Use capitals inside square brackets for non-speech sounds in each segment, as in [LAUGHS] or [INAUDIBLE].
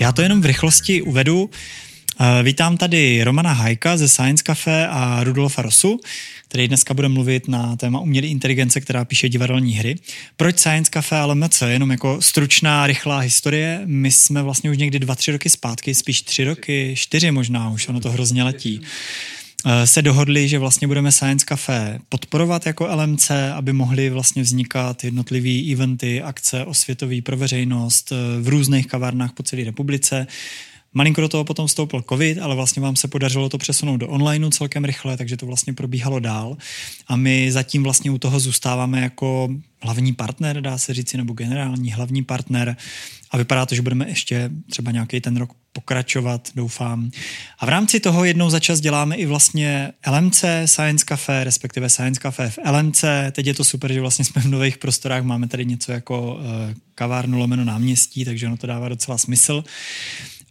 Já to jenom v rychlosti uvedu. Eh, Vítám tady Romana Hajka ze Science Cafe a Rudolfa Rosu, který dneska bude mluvit na téma umělé inteligence, která píše divadelní hry. Proč Science Cafe ale MC? Jenom jako stručná, rychlá historie. My jsme vlastně už někdy dva, tři roky zpátky, spíš tři roky, čtyři možná, už ono to hrozně letí se dohodli, že vlastně budeme Science Cafe podporovat jako LMC, aby mohly vlastně vznikat jednotlivý eventy, akce osvětový pro veřejnost eh, v různých kavárnách po celé republice. Malinko do toho potom vstoupil covid, ale vlastně vám se podařilo to přesunout do onlineu celkem rychle, takže to vlastně probíhalo dál. A my zatím vlastně u toho zůstáváme jako hlavní partner, dá se říci, nebo generální hlavní partner. A vypadá to, že budeme ještě třeba nějaký ten rok pokračovat, doufám. A v rámci toho jednou za čas děláme i vlastně LMC Science Cafe, respektive Science Cafe v LMC. Teď je to super, že vlastně jsme v nových prostorách, máme tady něco jako uh, kavárnu lomeno náměstí, takže ono to dává docela smysl.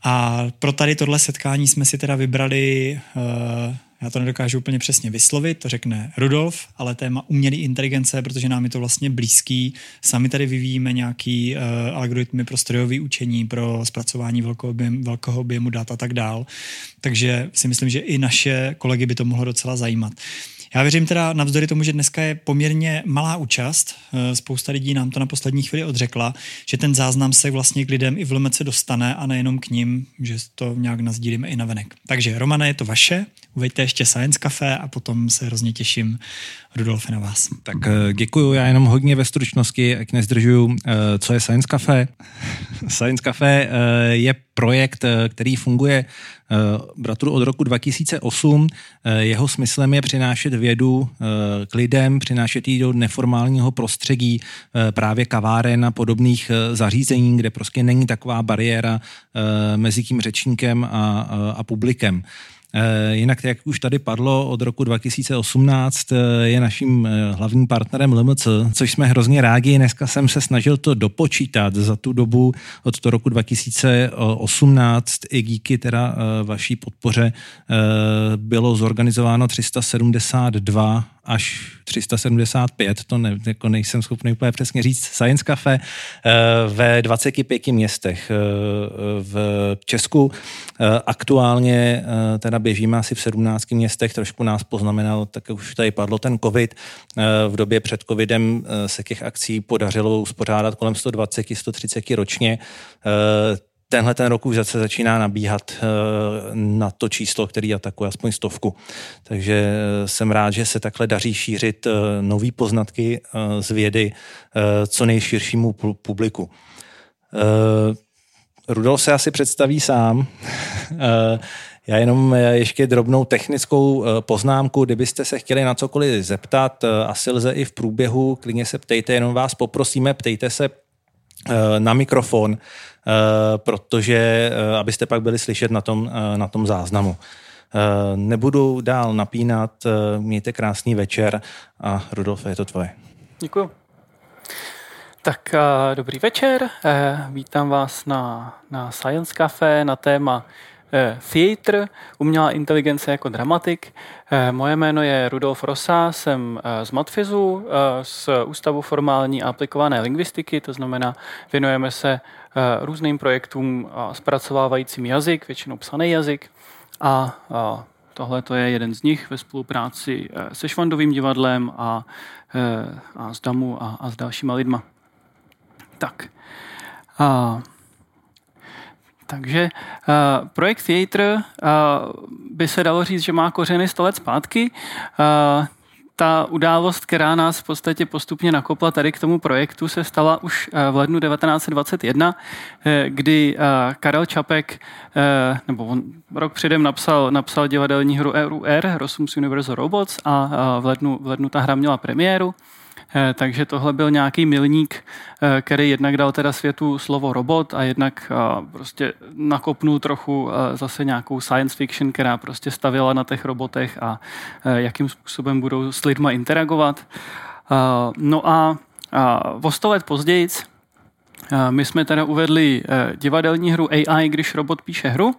A pro tady tohle setkání jsme si teda vybrali, uh, já to nedokážu úplně přesně vyslovit, to řekne Rudolf, ale téma umělé inteligence, protože nám je to vlastně blízký. Sami tady vyvíjíme nějaký uh, algoritmy pro strojové učení, pro zpracování velkého objemu, velkého objemu dat a tak dál. Takže si myslím, že i naše kolegy by to mohlo docela zajímat. Já věřím teda navzdory tomu, že dneska je poměrně malá účast, eh, spousta lidí nám to na poslední chvíli odřekla, že ten záznam se vlastně k lidem i v Lomece dostane a nejenom k ním, že to nějak nazdílíme i na venek. Takže Romana, je to vaše, uveďte ještě Science Café a potom se hrozně těším, Rudolfe, na vás. Tak eh, děkuju, já jenom hodně ve stručnosti, jak nezdržuju, eh, co je Science Café. [LAUGHS] Science Café je projekt, který funguje bratru od roku 2008. Jeho smyslem je přinášet vědu k lidem, přinášet ji do neformálního prostředí právě kaváren a podobných zařízení, kde prostě není taková bariéra mezi tím řečníkem a, a publikem. Eh, jinak, jak už tady padlo, od roku 2018 eh, je naším eh, hlavním partnerem LMC, což jsme hrozně rádi. Dneska jsem se snažil to dopočítat za tu dobu od toho roku 2018 i díky teda vaší podpoře bylo zorganizováno 372 až 375, to ne, jako nejsem schopný úplně přesně říct, Science Cafe eh, ve 25 městech eh, v Česku. Eh, aktuálně teda běžíme asi v 17 městech, trošku nás poznamenal, tak už tady padlo ten covid. V době před covidem se těch akcí podařilo uspořádat kolem 120-130 ročně tenhle ten rok už zase začíná nabíhat eh, na to číslo, který atakuje aspoň stovku. Takže eh, jsem rád, že se takhle daří šířit eh, nové poznatky z vědy co nejširšímu publiku. Rudolf se asi představí sám. [LAUGHS] Já jenom ještě drobnou technickou poznámku, kdybyste se chtěli na cokoliv zeptat, asi lze i v průběhu, klidně se ptejte, jenom vás poprosíme, ptejte se na mikrofon, protože eh, abyste pak byli slyšet na tom, eh, na tom záznamu. Nebudu dál napínat, mějte krásný večer a Rudolf, je to tvoje. Děkuji. Tak dobrý večer, vítám vás na, na Science Cafe na téma theater, umělá inteligence jako dramatik. Moje jméno je Rudolf Rosa, jsem z Matfizu, z Ústavu formální a aplikované lingvistiky, to znamená, věnujeme se Eh, různým projektům zpracovávajícím jazyk, většinou psaný jazyk. A tohle to je jeden z nich ve spolupráci eh, se Švandovým divadlem a, eh, a s Damu a, a s dalšíma lidma. Tak. A takže uh, projekt uh, by se dalo říct, že má kořeny 100 let zpátky. Uh, ta událost, která nás v podstatě postupně nakopla tady k tomu projektu, se stala už v lednu 1921, kdy Karel Čapek, nebo on rok předem napsal, napsal divadelní hru RUR, Rosums Universal Robots, a v lednu, v lednu ta hra měla premiéru. Eh, takže tohle byl nějaký milník, eh, který jednak dal teda světu slovo robot a jednak eh, prostě nakopnul trochu zase nějakou science fiction, která prostě stavila na těch robotech a jakým způsobem budou s lidma interagovat. No a o sto let později my jsme teda uvedli divadelní hru AI, když robot píše hru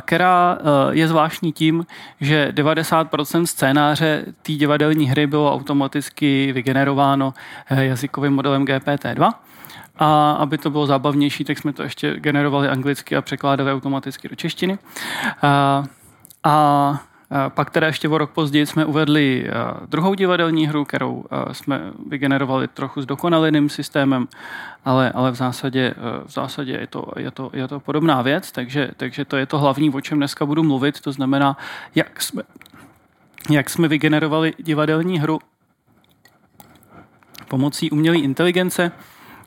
která eh, je zvláštní tím, že 90% scénáře té divadelní hry bylo automaticky vygenerováno eh, jazykovým modelem GPT-2. A aby to bylo zábavnější, tak jsme to ještě generovali anglicky a překládali automaticky do češtiny. A, a pak teda ještě o rok později jsme uvedli druhou divadelní hru, kterou jsme vygenerovali trochu s dokonaleným systémem, ale, ale v zásadě, v zásadě je, to, je, to, je to podobná věc, takže, takže to je to hlavní, o čem dneska budu mluvit, to znamená, jak jsme, jak jsme vygenerovali divadelní hru pomocí umělé inteligence,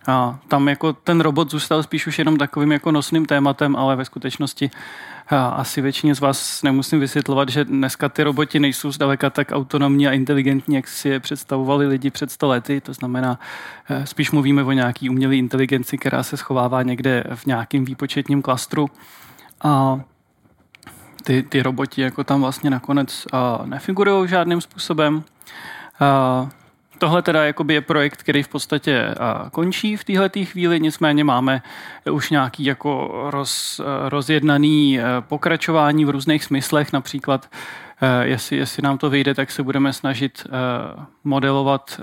a tam jako ten robot zůstal spíš už jenom takovým jako nosným tématem, ale ve skutečnosti asi většině z vás nemusím vysvětlovat, že dneska ty roboti nejsou zdaleka tak autonomní a inteligentní, jak si je představovali lidi před sto lety. To znamená, eh, spíš mluvíme o nějaký umělé inteligenci, která se schovává někde v nějakém výpočetním klastru. A ty, ty roboti jako tam vlastně nakonec nefigurují žádným způsobem. A Tohle teda jakoby je projekt, který v podstatě končí v téhle chvíli, nicméně máme už nějaký jako roz, rozjednaný e, pokračování v různých smyslech, například jestli, jestli nám to vyjde, tak se budeme snažit modelovat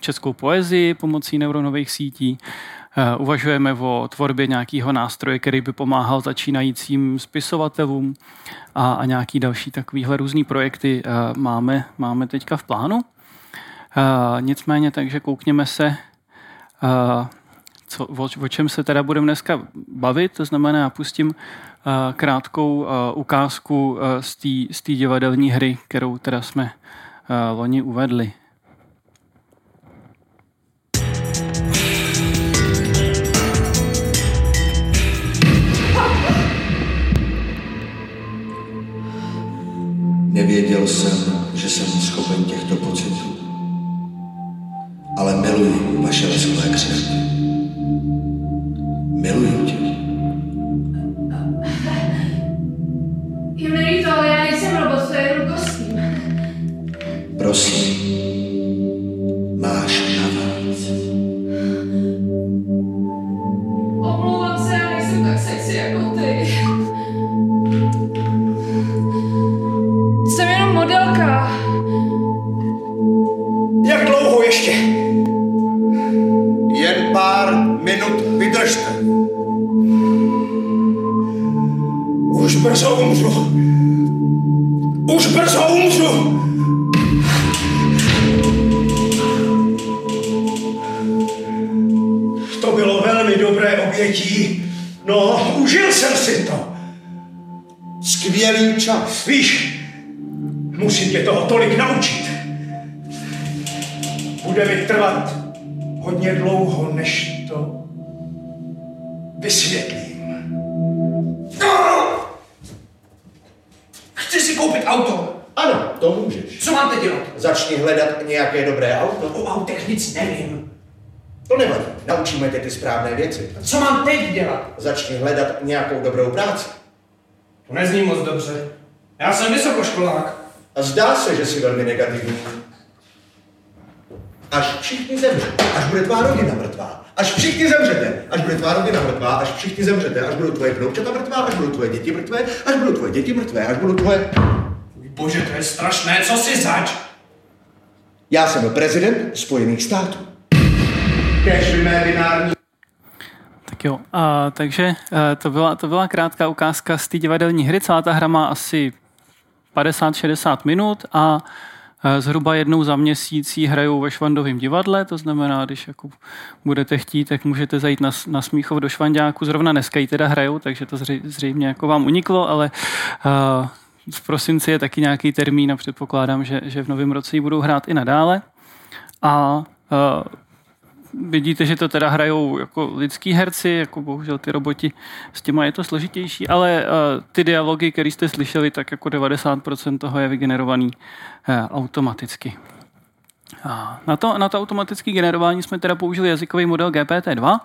českou poezii pomocí neuronových sítí. Uvažujeme o tvorbě nějakého nástroje, který by pomáhal začínajícím spisovatelům a, a nějaký další takovýhle různý projekty máme, máme teďka v plánu. Uh, nicméně, takže koukněme se, uh, co, o, o čem se teda budeme dneska bavit. To znamená, já pustím uh, krátkou ukázku z té divadelní hry, kterou teda jsme loni uvedli. Nevěděl jsem, že jsem schopen těchto ale miluji vaše lesklé křivky. Miluji tě. Je mi líto, ale já nejsem robot, to je jenom kostým. Prosím, Jsem si to. Skvělý čas. Víš, musím tě toho tolik naučit. Bude mi trvat hodně dlouho, než to vysvětlím. No! Chci si koupit auto. Ano, to můžeš. Co mám teď dělat? Začni hledat nějaké dobré auto. O autech nic nevím. To nevadí, naučíme tě ty správné věci. Co mám teď dělat? Začni hledat nějakou dobrou práci. To nezní moc dobře. Já jsem vysokoškolák. A zdá se, že jsi velmi negativní. Až všichni zemřou, až bude tvá rodina mrtvá, až všichni zemřete, až bude tvá rodina mrtvá, až všichni zemřete, až budou tvoje vnoučata mrtvá, až budou tvoje děti mrtvé, až budou tvoje děti mrtvé, až budou tvoje... Bože, to je strašné, co si zač? Já jsem prezident Spojených států. Tak jo, a, takže a, to, byla, to byla krátká ukázka z té divadelní hry. Celá ta hra má asi 50-60 minut a Eh, zhruba jednou za měsíc ji hrajou ve Švandovém divadle, to znamená, když jako budete chtít, tak můžete zajít na, na Smíchov do Švandáku. Zrovna dneska ji teda hrajou, takže to zřejmě jako vám uniklo, ale uh, v prosinci je taky nějaký termín a předpokládám, že, že v novém roce ji budou hrát i nadále. A vidíte, že to teda hrajou jako lidský herci, jako bohužel ty roboti, s těma je to složitější, ale uh, ty dialogy, které jste slyšeli, tak jako 90% toho je vygenerovaný uh, automaticky. A na to, na to automatické generování jsme teda použili jazykový model GPT-2.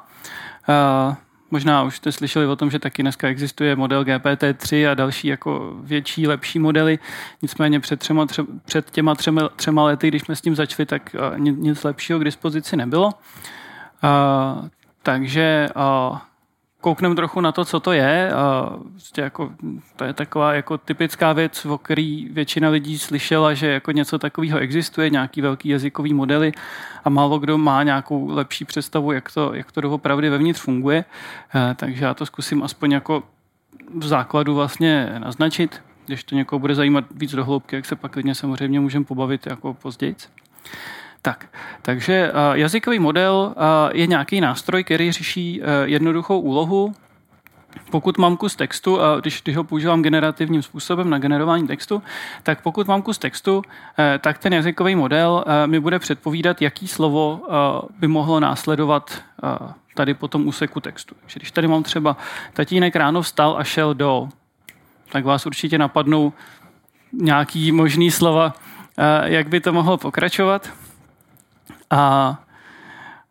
Možná už jste slyšeli o tom, že taky dneska existuje model GPT-3 a další jako větší, lepší modely. Nicméně před, třema, tře, před těma třema, třema lety, když jsme s tím začali, tak nic lepšího k dispozici nebylo. Uh, takže uh, koukneme trochu na to, co to je. A prostě jako, to je taková jako typická věc, o který většina lidí slyšela, že jako něco takového existuje, nějaký velký jazykový modely a málo kdo má nějakou lepší představu, jak to, jak to doopravdy vevnitř funguje. Eh, takže já to zkusím aspoň jako v základu vlastně naznačit. Když to někoho bude zajímat víc do hloubky, jak se pak klidně samozřejmě můžeme pobavit jako později. Tak, takže uh, jazykový model uh, je nějaký nástroj, který řeší uh, jednoduchou úlohu. Pokud mám kus textu, a když, když ho používám generativním způsobem na generování textu, tak pokud mám kus textu, tak ten jazykový model mi bude předpovídat, jaký slovo by mohlo následovat tady po tom úseku textu. Když tady mám třeba tatínek ráno vstal a šel do, tak vás určitě napadnou nějaký možný slova, jak by to mohlo pokračovat. A,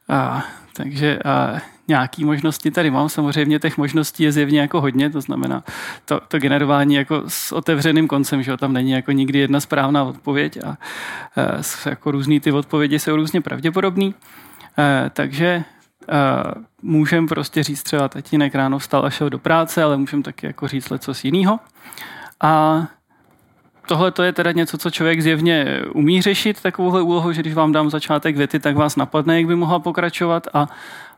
a takže a, nějaký možnosti tady mám. Samozřejmě těch možností je zjevně jako hodně, to znamená to, to generování jako s otevřeným koncem, že tam není jako nikdy jedna správná odpověď a, a jako různý ty odpovědi jsou různě pravděpodobný. A, takže můžem prostě říct třeba tatínek ráno vstal a šel do práce, ale můžem taky jako říct něco jiného. A tohle to je teda něco, co člověk zjevně umí řešit, takovouhle úlohu, že když vám dám začátek věty, tak vás napadne, jak by mohla pokračovat a,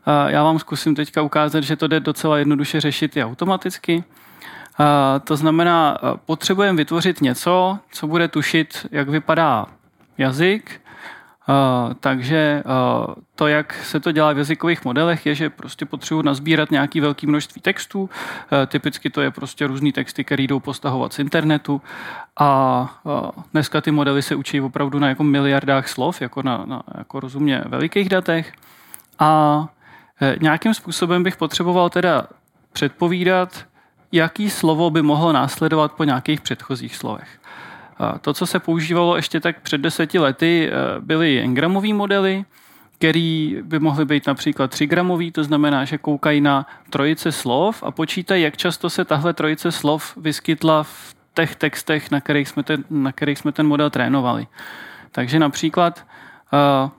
a já vám zkusím teďka ukázat, že to jde docela jednoduše řešit i automaticky. A to znamená, potřebujeme vytvořit něco, co bude tušit, jak vypadá jazyk, Uh, takže uh, to, jak se to dělá v jazykových modelech, je, že prostě potřebuji nazbírat nějaký velký množství textů. Uh, typicky to je prostě různý texty, které jdou postahovat z internetu. A dneska ty modely se učí opravdu na jako miliardách slov, jako na, na jako rozumně velikých datech. A nějakým způsobem bych potřeboval teda předpovídat, jaký slovo by mohlo následovat po nějakých předchozích slovech. To, co se používalo ještě tak před deseti lety, eh, byly engramové modely, který by mohly být například 3 gramový, to znamená, že koukají na trojice slov a počítají, jak často se tahle trojice slov vyskytla v těch textech, na kterých jsme ten, na kterých jsme ten model trénovali. Takže například eh,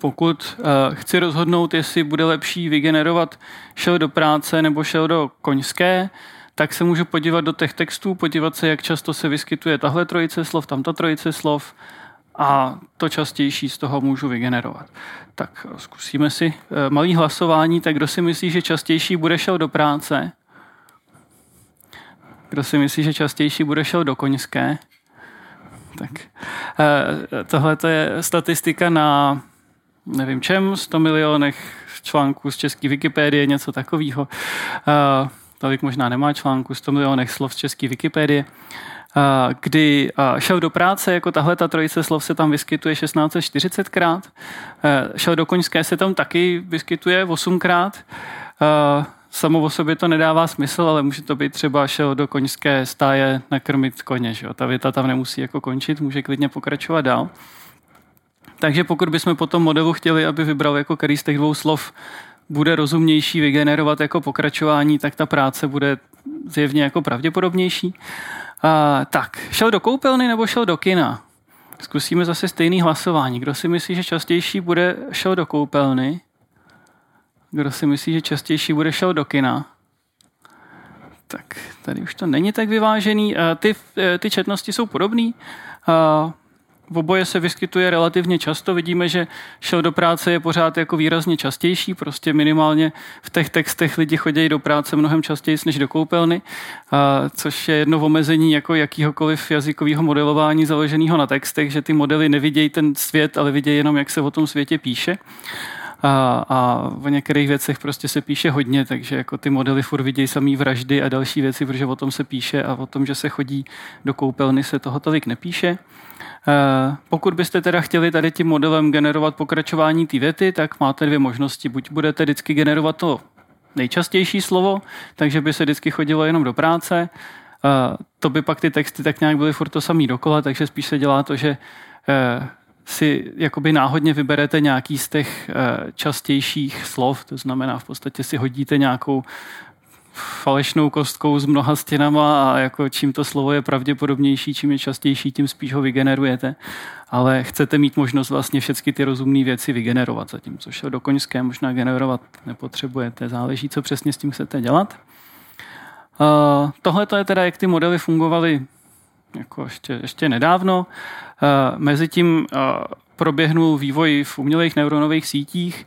pokud eh, chci rozhodnout, jestli bude lepší vygenerovat šel do práce nebo šel do koňské, tak se můžu podívat do těch textů, podívat se, jak často se vyskytuje tahle trojice slov, tamto trojice slov a to častější z toho můžu vygenerovat. Tak zkusíme si eh, malý hlasování, tak kdo si myslí, že častější bude šel do práce? Kdo si myslí, že častější bude šel do koňské? Tak eh, tohle je statistika na nevím čem, 100 milionech článků z české Wikipedie, něco takového. Tolik možná nemá článku, 100 milionech slov z české Wikipedie, kdy šel do práce, jako tahle ta trojice slov se tam vyskytuje 1640krát, šel do koňské se tam taky vyskytuje 8krát, samo o sobě to nedává smysl, ale může to být třeba šel do koňské stáje nakrmit koně. Že? Ta věta tam nemusí jako končit, může klidně pokračovat dál. Takže pokud bychom po tom modelu chtěli, aby vybral jako který z těch dvou slov bude rozumnější vygenerovat jako pokračování, tak ta práce bude zjevně jako pravděpodobnější. A, tak, šel do koupelny nebo šel do kina? Zkusíme zase stejný hlasování. Kdo si myslí, že častější bude šel do koupelny? Kdo si myslí, že častější bude šel do kina? Tak tady už to není tak vyvážený. Ty, ty četnosti jsou podobné. V oboje se vyskytuje relativně často. Vidíme, že šel do práce je pořád jako výrazně častější, prostě minimálně v těch textech lidi chodí do práce mnohem častěji než do koupelny, a, což je jedno omezení jako jakýhokoliv jazykového modelování založeného na textech, že ty modely nevidějí ten svět, ale vidějí jenom, jak se o tom světě píše. A, a o některých věcech prostě se píše hodně, takže jako ty modely furt vidějí samý vraždy a další věci, protože o tom se píše a o tom, že se chodí do koupelny, se toho tolik nepíše. Eh, pokud byste teda chtěli tady tím modelem generovat pokračování té věty, tak máte dvě možnosti. Buď budete vždycky generovat to nejčastější slovo, takže by se vždycky chodilo jenom do práce. Eh, to by pak ty texty tak nějak byly furt to samý dokola, takže spíš se dělá to, že eh, si jakoby náhodně vyberete nějaký z těch častějších slov, to znamená v podstatě si hodíte nějakou falešnou kostkou s mnoha stěnama a jako čím to slovo je pravděpodobnější, čím je častější, tím spíš ho vygenerujete. Ale chcete mít možnost vlastně všechny ty rozumné věci vygenerovat, zatímco do koňské možná generovat nepotřebujete. Záleží, co přesně s tím chcete dělat. Uh, Tohle je teda, jak ty modely fungovaly jako ještě, ještě nedávno. Uh, Mezitím uh, proběhnul vývoj v umělých neuronových sítích,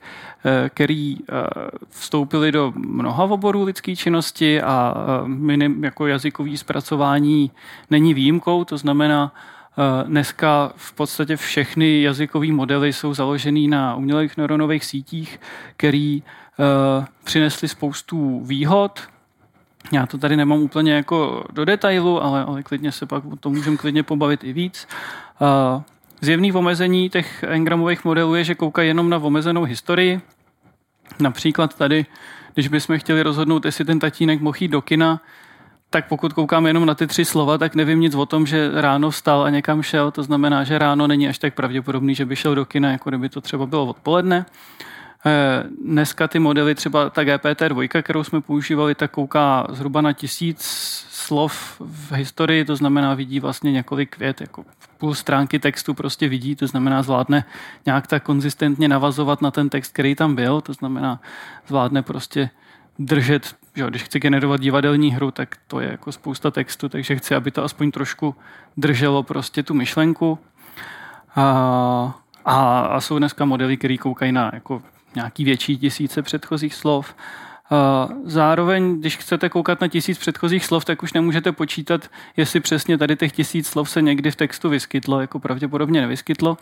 který eh, vstoupili do mnoha oborů lidské činnosti a eh, minim, jako jazykový zpracování není výjimkou, to znamená, Dneska v podstatě všechny jazykové modely jsou založené na umělých neuronových sítích, který přinesly spoustu výhod. Já to tady nemám úplně jako do detailu, ale, ale klidně se pak o tom můžeme klidně pobavit i víc. Zjevný omezení těch engramových modelů je, že koukají jenom na omezenou historii. Například tady, když bychom chtěli rozhodnout, jestli ten tatínek mohl jít do kina, tak pokud koukám jenom na ty tři slova, tak nevím nic o tom, že ráno vstal a někam šel. To znamená, že ráno není až tak pravděpodobný, že by šel do kina, jako kdyby to třeba bylo odpoledne. Eh, dneska ty modely, třeba ta GPT-2, kterou jsme používali, tak kouká zhruba na tisíc slov v historii, to znamená vidí vlastně několik vět, jako půl stránky textu prostě vidí, to znamená zvládne nějak tak konzistentně navazovat na ten text, který tam byl, to znamená zvládne prostě držet, že když chci generovat divadelní hru, tak to je jako spousta textu, takže chci, aby to aspoň trošku drželo prostě tu myšlenku. A, a, a jsou dneska modely, které koukají na jako nějaký větší tisíce předchozích slov. Zároveň, když chcete koukat na tisíc předchozích slov, tak už nemůžete počítat, jestli přesně tady těch tisíc slov se někdy v textu vyskytlo, jako pravděpodobně nevyskytlo.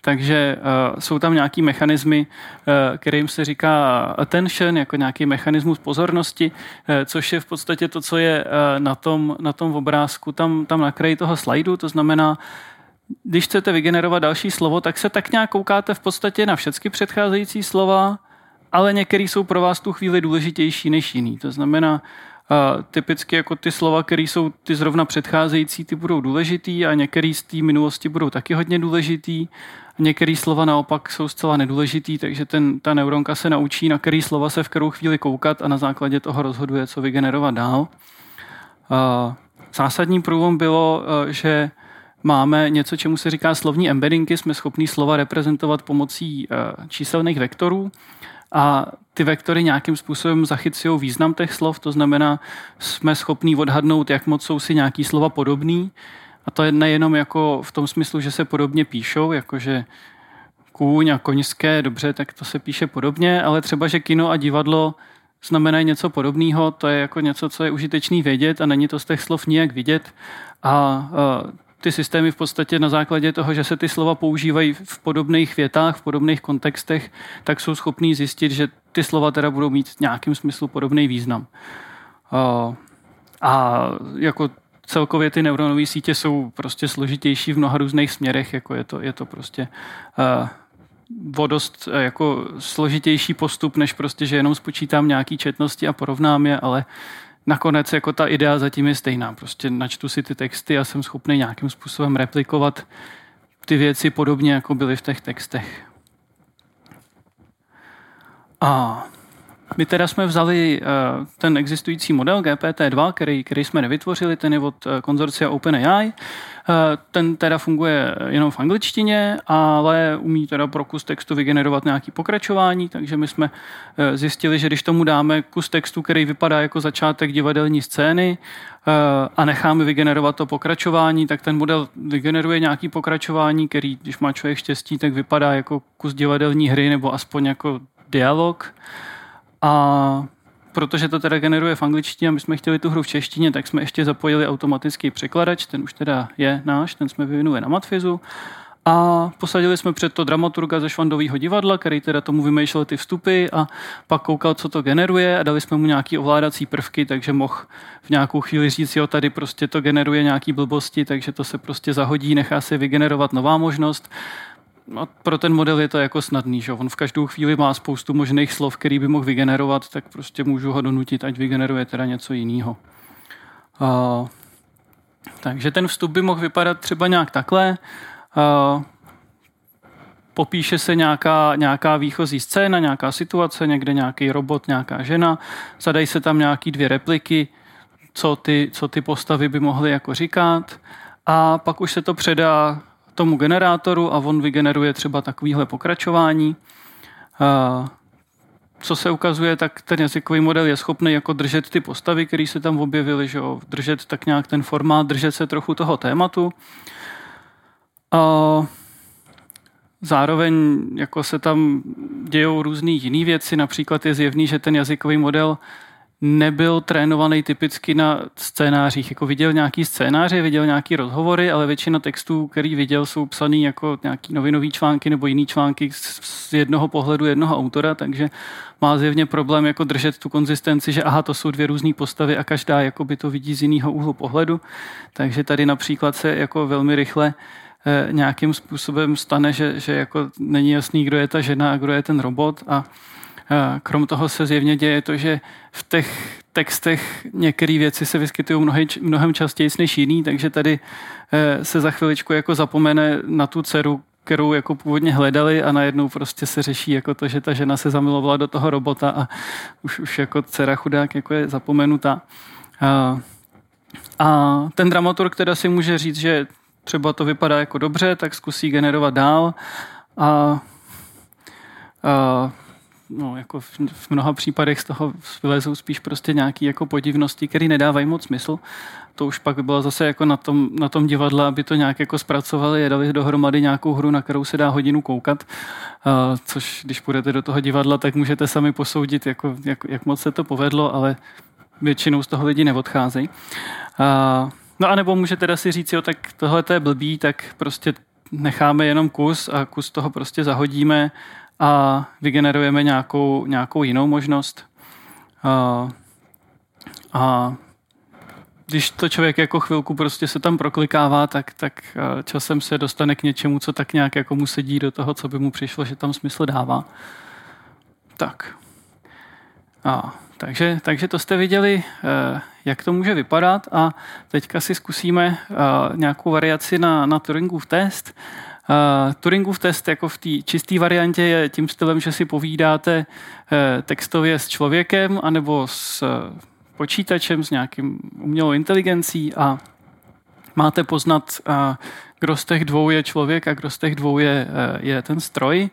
Takže uh, jsou tam nějaký mechanismy, uh, kterým se říká attention, jako nějaký mechanismus pozornosti, uh, což je v podstatě to, co je uh, na, tom, na tom obrázku tam, tam na kraji toho slajdu. To znamená, když chcete vygenerovat další slovo, tak se tak nějak koukáte v podstatě na všechny předcházející slova, ale některý jsou pro vás tu chvíli důležitější než jiný. To znamená, Uh, typicky jako ty slova, které jsou ty zrovna předcházející, ty budou důležitý a některý z té minulosti budou taky hodně důležitý. Některé slova naopak jsou zcela nedůležitý, takže ten, ta neuronka se naučí, na který slova se v kterou chvíli koukat a na základě toho rozhoduje, co vygenerovat dál. Uh, zásadní průlom bylo, uh, že máme něco, čemu se říká slovní embeddingy, jsme schopní slova reprezentovat pomocí číselných vektorů a ty vektory nějakým způsobem zachycují význam těch slov, to znamená, jsme schopní odhadnout, jak moc jsou si nějaký slova podobný. A to je nejenom jako v tom smyslu, že se podobně píšou, jakože kůň a koňské, dobře, tak to se píše podobně, ale třeba, že kino a divadlo znamenají něco podobného, to je jako něco, co je užitečný vědět a není to z těch slov nijak vidět. A, a ty systémy v podstatě na základě toho, že se ty slova používají v podobných větách, v podobných kontextech, tak jsou schopní zjistit, že ty slova teda budou mít v nějakým smyslu podobný význam. A jako celkově ty neuronové sítě jsou prostě složitější v mnoha různých směrech, jako je to, je to prostě vodost jako složitější postup, než prostě, že jenom spočítám nějaký četnosti a porovnám je, ale nakonec jako ta idea zatím je stejná. Prostě načtu si ty texty a jsem schopný nějakým způsobem replikovat ty věci podobně, jako byly v těch textech. A My teda jsme vzali uh, ten existující model GPT-2, který, který jsme nevytvořili, ten je od uh, konzorcia OpenAI. Uh, ten teda funguje jenom v angličtině, ale umí teda pro kus textu vygenerovat nějaký pokračování, takže my jsme zjistili, že když tomu dáme kus textu, který vypadá jako začátek divadelní scény a necháme vygenerovat to pokračování, tak ten model vygeneruje nějaký pokračování, který, když má člověk štěstí, tak vypadá jako kus divadelní hry nebo aspoň jako dialog. A protože to teda generuje v angličtině a my jsme chtěli tu hru v češtině, tak jsme ještě zapojili automatický překladač, ten už teda je náš, ten jsme vyvinuli na Matfizu. A posadili jsme před to dramaturga ze Švandového divadla, který teda tomu vymýšlel ty vstupy a pak koukal, co to generuje a dali jsme mu nějaký ovládací prvky, takže mohl v nějakou chvíli říct, jo, tady prostě to generuje nějaký blbosti, takže to se prostě zahodí, nechá se vygenerovat nová možnost a pro ten model je to jako snadný, že on v každou chvíli má spoustu možných slov, který by mohl vygenerovat, tak prostě můžu ho donutit, ať vygeneruje teda něco jiného. Uh, takže ten vstup by mohl vypadat třeba nějak takhle. Uh, popíše se nějaká, nějaká výchozí scéna, nějaká situace, někde nějaký robot, nějaká žena, zadají se tam nějaký dvě repliky, co ty, co ty postavy by mohly jako říkat a pak už se to předá tomu generátoru a on vygeneruje třeba takovýhle pokračování. Co se ukazuje, tak ten jazykový model je schopný jako držet ty postavy, které se tam objevily, že jo? držet tak nějak ten formát, držet se trochu toho tématu. A zároveň jako se tam dějou různé jiné věci, například je zjevný, že ten jazykový model nebyl trénovaný typicky na scénářích. Jako viděl nějaký scénáře, viděl nějaký rozhovory, ale většina textů, který viděl, jsou psaný jako nějaký novinový články nebo jiný články z jednoho pohledu jednoho autora, takže má zjevně problém jako držet tu konzistenci, že aha, to jsou dvě různé postavy a každá jako by to vidí z jiného úhlu pohledu. Takže tady například se jako velmi rychle eh, nějakým způsobem stane, že, že jako není jasný, kdo je ta žena a kdo je ten robot a Krom toho se zjevně děje to, že v těch textech některé věci se vyskytují mnohem častěji než jiný, takže tady eh, se za chviličku jako zapomene na tu dceru, kterou jako původně hledali a najednou prostě se řeší jako to, že ta žena se zamilovala do toho robota a už, už jako dcera chudák jako je zapomenutá. A, a ten dramaturg teda si může říct, že třeba to vypadá jako dobře, tak zkusí generovat dál a, a no, jako v, v mnoha případech z toho vylezou spíš prostě nějaké jako podivnosti, které nedávají moc smysl. To už pak by bylo zase jako na tom, na tom divadle, aby to nějak jako zpracovali a dali dohromady nějakou hru, na kterou se dá hodinu koukat, uh, což když půjdete do toho divadla, tak můžete sami posoudit, jako, jak, jak moc se to povedlo, ale většinou z toho lidi neodcházejí. Uh, no a nebo můžete teda si říct, jo, tak tohle to je blbý, tak prostě necháme jenom kus a kus toho prostě zahodíme a vygenerujeme nějakou, nějakou jinou možnost. A, a když to člověk jako chvilku prostě se tam proklikává, tak, tak časem se dostane k něčemu, co tak nějak jako mu sedí do toho, co by mu přišlo, že tam smysl dává. Tak. A, takže, takže to jste viděli, e, jak to může vypadat a teďka si zkusíme e, nějakou variaci na, na Turingův test. Turingův test jako v té čisté variantě je tím stylem, že si povídáte uh, textově s člověkem anebo s uh, počítačem, s nějakým umělou inteligencí a máte poznat, uh, kdo z těch dvou je člověk a kdo z těch dvou je, je ten stroj.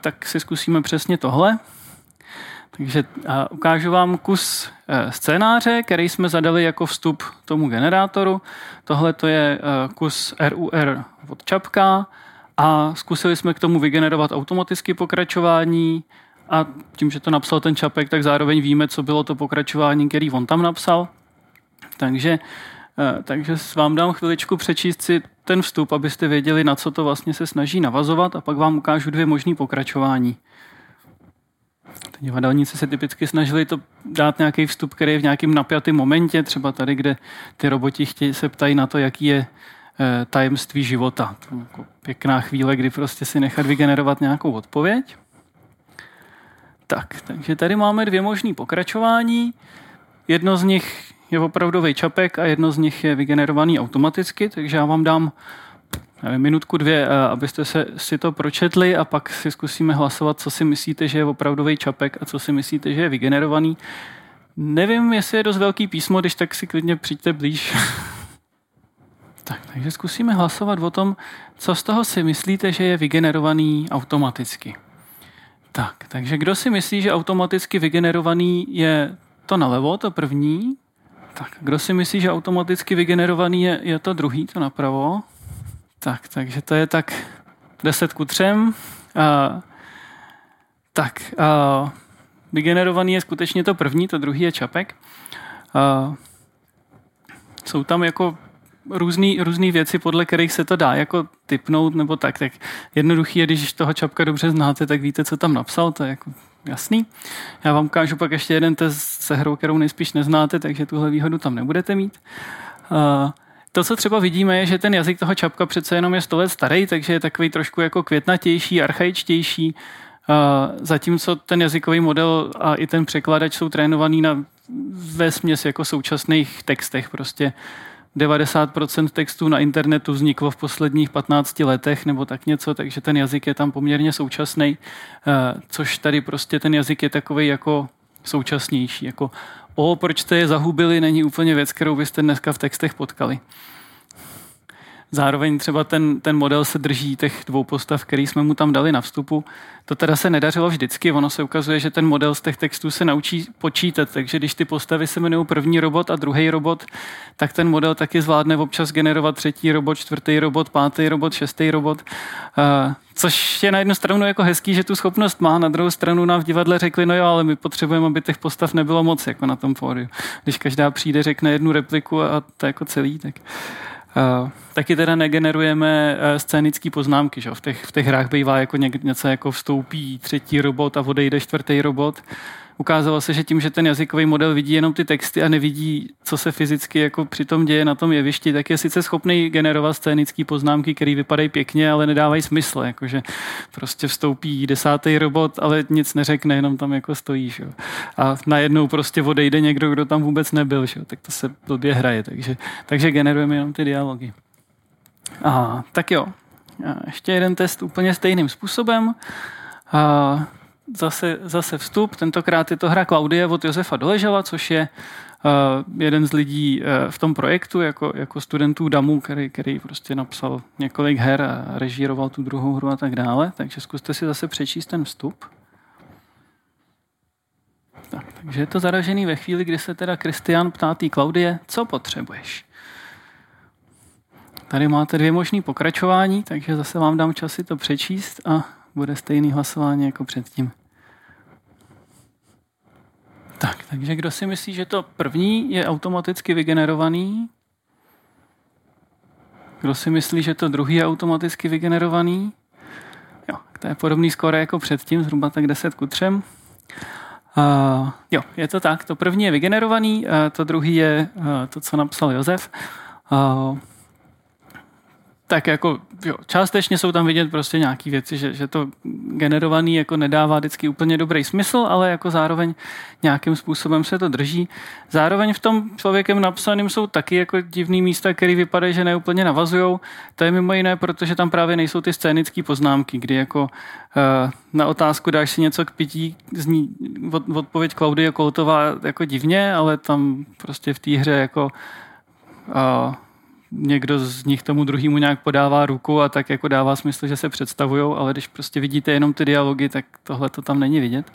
Tak si zkusíme přesně tohle. Takže a ukážu vám kus e, scénáře, který jsme zadali jako vstup tomu generátoru. Tohle to je e, kus RUR od Čapka a zkusili jsme k tomu vygenerovat automaticky pokračování a tím, že to napsal ten Čapek, tak zároveň víme, co bylo to pokračování, který on tam napsal. Takže, e, takže vám dám chviličku přečíst si ten vstup, abyste věděli, na co to vlastně se snaží navazovat a pak vám ukážu dvě možné pokračování. Divadelníci se typicky snažili to dát nějaký vstup, který je v nějakém napjatém momentě, třeba tady, kde ty roboti chtějí, se ptají na to, jaký je e, tajemství života. Jako pěkná chvíle, kdy prostě si nechat vygenerovat nějakou odpověď. Tak, takže tady máme dvě možné pokračování. Jedno z nich je opravdový čapek a jedno z nich je vygenerovaný automaticky, takže já vám dám minutku dvě, abyste se, si to pročetli a pak si zkusíme hlasovat, co si myslíte, že je opravdový čapek a co si myslíte, že je vygenerovaný. Nevím, jestli je dost velký písmo, když tak si klidně přijďte blíž. [LAUGHS] tak, takže zkusíme hlasovat o tom, co z toho si myslíte, že je vygenerovaný automaticky. Tak, takže kdo si myslí, že automaticky vygenerovaný je to nalevo, to první? Tak, kdo si myslí, že automaticky vygenerovaný je, je to druhý, to napravo? Tak, takže to je tak 10 ku 3. Uh, tak, uh, vygenerovaný je skutečně to první, to druhý je čapek. Uh, jsou tam jako různé různý věci, podle kterých se to dá jako typnout nebo tak. Tak jednoduchý je, když toho čapka dobře znáte, tak víte, co tam napsal, to je jako jasný. Já vám ukážu pak ještě jeden test se hrou, kterou nejspíš neznáte, takže tuhle výhodu tam nebudete mít. Uh, to, co třeba vidíme, je, že ten jazyk toho čapka přece jenom je 100 let starý, takže je takový trošku jako květnatější, archaičtější, zatímco ten jazykový model a i ten překladač jsou trénovaný na ve směs jako současných textech. Prostě 90% textů na internetu vzniklo v posledních 15 letech nebo tak něco, takže ten jazyk je tam poměrně současný, což tady prostě ten jazyk je takový jako současnější. Jako o, proč jste je zahubili, není úplně věc, kterou byste dneska v textech potkali. Zároveň třeba ten, ten model se drží těch dvou postav, který jsme mu tam dali na vstupu. To teda se nedařilo vždycky, ono se ukazuje, že ten model z těch textů se naučí počítat, takže když ty postavy se jmenují první robot a druhý robot, tak ten model taky zvládne občas generovat třetí robot, čtvrtý robot, pátý robot, šestý robot. Uh, což je na jednu stranu jako hezký, že tu schopnost má, na druhou stranu nám v divadle řekli, no jo, ale my potřebujeme, aby těch postav nebylo moc, jako na tom pódiu. Když každá přijde, řekne jednu repliku a to jako celý, tak... Uh, taky teda negenerujeme uh, scénické poznámky. Že? V, těch, v těch hrách bývá jako něco jako vstoupí třetí robot a odejde čtvrtý robot ukázalo se, že tím, že ten jazykový model vidí jenom ty texty a nevidí, co se fyzicky jako při tom děje na tom jevišti, tak je sice schopný generovat scénické poznámky, které vypadají pěkně, ale nedávají smysl. Jakože prostě vstoupí desátý robot, ale nic neřekne, jenom tam jako stojí. Že? A najednou prostě odejde někdo, kdo tam vůbec nebyl. Že? Tak to se blbě hraje. Takže, takže generujeme jenom ty dialogy. A, tak jo. Ještě jeden test úplně stejným způsobem. A, zase, zase vstup, tentokrát je to hra Klaudie od Josefa Doležela, což je uh, jeden z lidí uh, v tom projektu, jako, jako studentů DAMu, který, který prostě napsal několik her a režíroval tu druhou hru a tak dále. Takže zkuste si zase přečíst ten vstup. Tak, takže je to zaražený ve chvíli, kdy se teda Kristian ptá té Klaudie, co potřebuješ. Tady máte dvě možné pokračování, takže zase vám dám čas si to přečíst a bude stejný hlasování jako předtím. Tak, takže kdo si myslí, že to první je automaticky vygenerovaný? Kdo si myslí, že to druhý je automaticky vygenerovaný? Jo, to je podobný skóre jako předtím, zhruba tak 10 ku 3. Uh, jo, je to tak. To první je vygenerovaný, uh, to druhý je uh, to, co napsal Josef. Uh, tak jako jo, částečně jsou tam vidět prostě nějaké věci, že, že to generovaný jako nedává vždycky úplně dobrý smysl, ale jako zároveň nějakým způsobem se to drží. Zároveň v tom člověkem napsaným jsou taky jako divný místa, které vypadají, že neúplně navazují. To je mimo jiné, protože tam právě nejsou ty scénické poznámky, kdy jako uh, na otázku dáš si něco k pití, zní od, odpověď Klaudie Koltová jako divně, ale tam prostě v té hře jako uh, někdo z nich tomu druhému nějak podává ruku a tak jako dává smysl, že se představují, ale když prostě vidíte jenom ty dialogy, tak tohle to tam není vidět.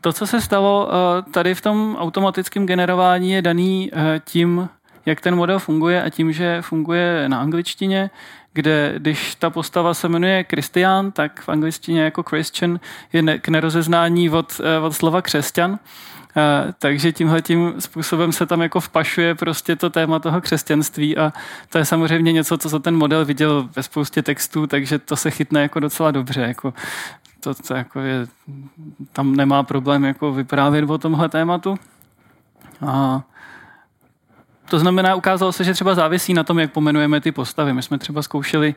To, co se stalo tady v tom automatickém generování, je daný tím, jak ten model funguje a tím, že funguje na angličtině, kde když ta postava se jmenuje Christian, tak v angličtině jako Christian je k nerozeznání od, od slova křesťan takže tímhle tím způsobem se tam jako vpašuje prostě to téma toho křesťanství a to je samozřejmě něco, co ten model viděl ve spoustě textů, takže to se chytne jako docela dobře. Jako to, to jako je, tam nemá problém jako vyprávět o tomhle tématu. A to znamená, ukázalo se, že třeba závisí na tom, jak pomenujeme ty postavy. My jsme třeba zkoušeli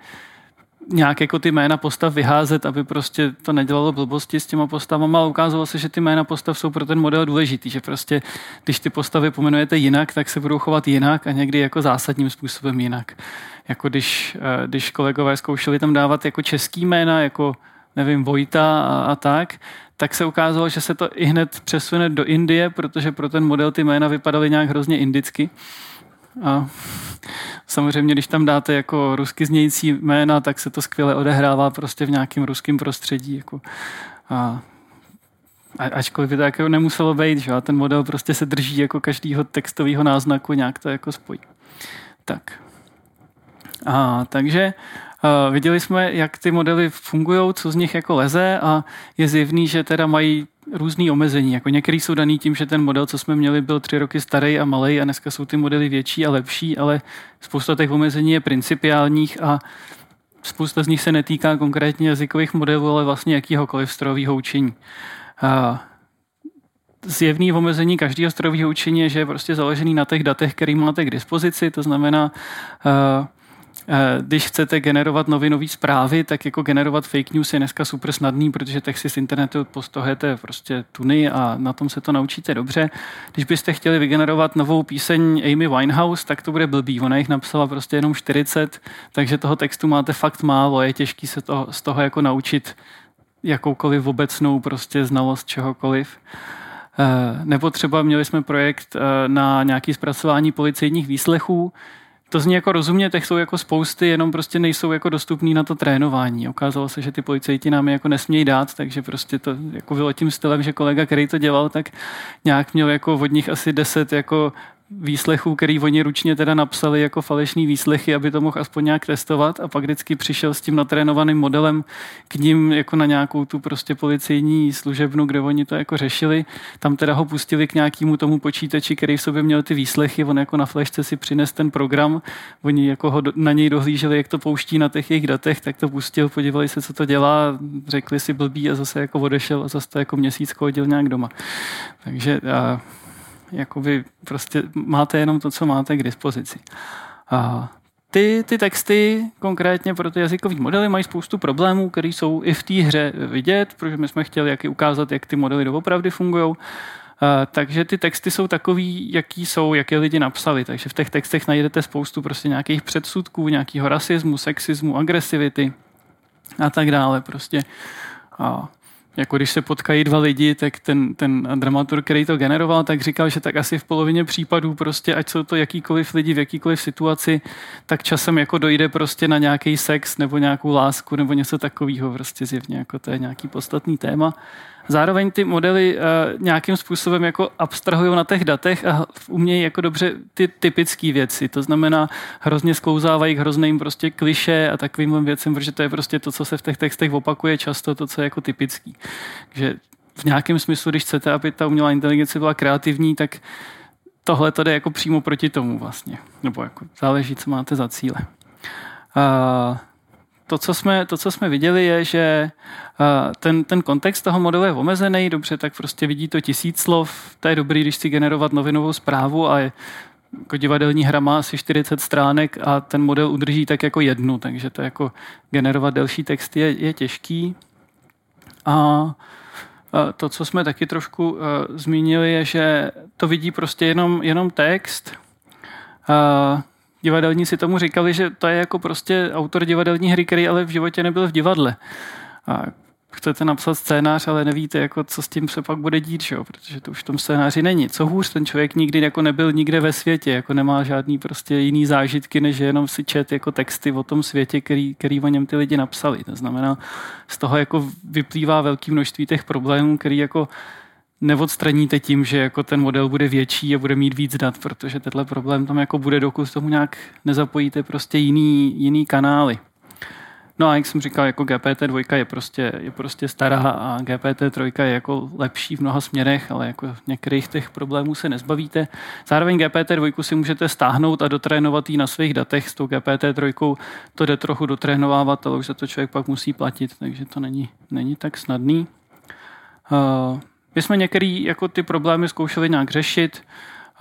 nějak jako ty jména postav vyházet, aby prostě to nedělalo blbosti s těma postavama, ale ukázalo se, že ty jména postav jsou pro ten model důležitý, že prostě když ty postavy pomenujete jinak, tak se budou chovat jinak a někdy jako zásadním způsobem jinak. Jako když, eh, když kolegové zkoušeli tam dávat jako český jména, jako nevím, Vojta a, a tak, tak se ukázalo, že se to i hned přesune do Indie, protože pro ten model ty jména vypadaly nějak hrozně indicky. A samozřejmě, když tam dáte jako rusky znějící jména, tak se to skvěle odehrává prostě v nějakém ruském prostředí. Jako. A ačkoliv by to jako nemuselo být, že? A ten model prostě se drží jako každého textového náznaku, nějak to jako spojí. Tak. A, takže Uh, viděli jsme, jak ty modely fungují, co z nich jako leze a je zjevný, že teda mají různý omezení. Jako některý jsou daný tím, že ten model, co jsme měli, byl tři roky starý a malý a dneska jsou ty modely větší a lepší, ale spousta těch omezení je principiálních a spousta z nich se netýká konkrétně jazykových modelů, ale vlastně jakýhokoliv strojového učení. Uh, zjevný omezení každého strojového učení je, že je prostě založený na těch datech, které máte k dispozici, to znamená, když chcete generovat novinové zprávy, tak jako generovat fake news je dneska super snadný, protože texty z internetu postohete prostě tuny a na tom se to naučíte dobře. Když byste chtěli vygenerovat novou píseň Amy Winehouse, tak to bude blbý. Ona jich napsala prostě jenom 40, takže toho textu máte fakt málo. Je těžký se to, z toho jako naučit jakoukoliv obecnou prostě znalost čehokoliv. Eh, nebo třeba měli jsme projekt eh, na nějaký zpracování policejních výslechů, to zní jako rozumně, těch jsou jako spousty, jenom prostě nejsou jako dostupný na to trénování. Ukázalo se, že ty policajti nám je jako nesmějí dát, takže prostě to jako bylo tím stylem, že kolega, který to dělal, tak nějak měl jako od nich asi deset jako výslechů, který oni ručně teda napsali jako falešný výslechy, aby to mohl aspoň nějak testovat a pak vždycky přišel s tím natrénovaným modelem k ním jako na nějakou tu prostě policejní služebnu, kde oni to jako řešili. Tam teda ho pustili k nějakému tomu počítači, který v sobě měl ty výslechy, on jako na flešce si přines ten program, oni jako ho na něj dohlíželi, jak to pouští na těch jejich datech, tak to pustil, podívali se, co to dělá, řekli si blbý a zase jako odešel a zase to jako měsíc chodil nějak doma. Takže a jako vy prostě máte jenom to, co máte k dispozici. A ty, ty texty konkrétně pro ty jazykové modely mají spoustu problémů, které jsou i v té hře vidět, protože my jsme chtěli jak ukázat, jak ty modely doopravdy fungují. takže ty texty jsou takový, jaký jsou, jak je lidi napsali. Takže v těch textech najdete spoustu prostě nějakých předsudků, nějakého rasismu, sexismu, agresivity a tak dále. Prostě. A jako když se potkají dva lidi, tak ten, ten dramatur, který to generoval, tak říkal, že tak asi v polovině případů prostě, ať jsou to jakýkoliv lidi v jakýkoliv situaci, tak časem jako dojde prostě na nějaký sex nebo nějakou lásku nebo něco takového, prostě zjevně jako to je nějaký podstatný téma. Zároveň ty modely uh, nějakým způsobem jako abstrahují na těch datech a umějí jako dobře ty typické věci. To znamená, hrozně sklouzávají k hrozným prostě kliše a takovým věcem, protože to je prostě to, co se v těch textech opakuje často, to, co je jako typický. Takže v nějakém smyslu, když chcete, aby ta umělá inteligence byla kreativní, tak tohle to jde jako přímo proti tomu vlastně. Nebo jako záleží, co máte za cíle. Uh, to, co jsme, to, co jsme viděli, je, že ten, ten kontext toho modelu je omezený, dobře, tak prostě vidí to tisíc slov, to je dobrý, když si generovat novinovou zprávu a je, jako divadelní hra má asi 40 stránek a ten model udrží tak jako jednu, takže to jako generovat delší text je, je těžký. A to, co jsme taky trošku uh, zmínili, je, že to vidí prostě jenom, jenom text. Uh, divadelníci tomu říkali, že to je jako prostě autor divadelní hry, který ale v životě nebyl v divadle. A chcete napsat scénář, ale nevíte, jako, co s tím se pak bude dít, že jo? protože to už v tom scénáři není. Co hůř, ten člověk nikdy jako nebyl nikde ve světě, jako nemá žádný prostě jiný zážitky, než jenom si čet jako texty o tom světě, který, který o něm ty lidi napsali. To znamená, z toho jako vyplývá velké množství těch problémů, který jako neodstraníte tím, že jako ten model bude větší a bude mít víc dat, protože tenhle problém tam jako bude, dokud tomu nějak nezapojíte prostě jiný, jiný kanály. No a jak jsem říkal, jako GPT-2 je prostě, je prostě stará a GPT-3 je jako lepší v mnoha směrech, ale jako některých těch problémů se nezbavíte. Zároveň GPT-2 si můžete stáhnout a dotrénovat ji na svých datech. S tou GPT-3 to jde trochu dotrénovávat, ale už se to člověk pak musí platit, takže to není, není tak snadný. Uh, my jsme některé jako ty problémy zkoušeli nějak řešit.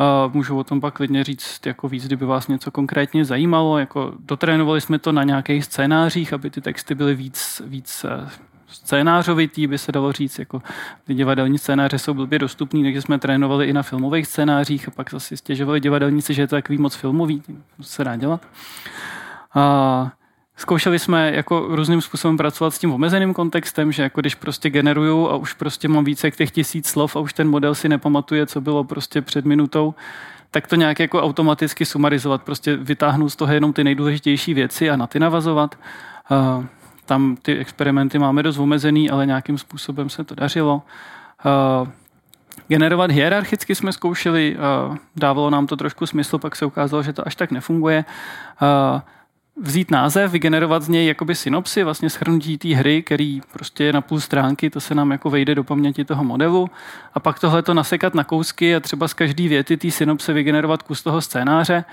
Uh, můžu o tom pak klidně říct jako víc, kdyby vás něco konkrétně zajímalo. Jako dotrénovali jsme to na nějakých scénářích, aby ty texty byly víc, víc uh, scénářovitý, by se dalo říct, jako ty divadelní scénáře jsou blbě dostupný, takže jsme trénovali i na filmových scénářích a pak zase stěžovali divadelníci, že je to takový moc filmový, to se dá dělat. A Zkoušeli jsme jako různým způsobem pracovat s tím omezeným kontextem, že jako když prostě generuju a už prostě mám více jak těch tisíc slov a už ten model si nepamatuje, co bylo prostě před minutou, tak to nějak jako automaticky sumarizovat, prostě vytáhnout z toho jenom ty nejdůležitější věci a na ty navazovat. Uh, tam ty experimenty máme dost omezený, ale nějakým způsobem se to dařilo. Uh, generovat hierarchicky jsme zkoušeli, uh, dávalo nám to trošku smysl, pak se ukázalo, že to až tak nefunguje. Vzít název, vygenerovat z něj jakoby synopsy, vlastně schrnutí té hry, který prostě je na půl stránky, to se nám jako vejde do paměti toho modelu. A pak tohle to nasekat na kousky a třeba z každé věty té synopse vygenerovat kus toho scénáře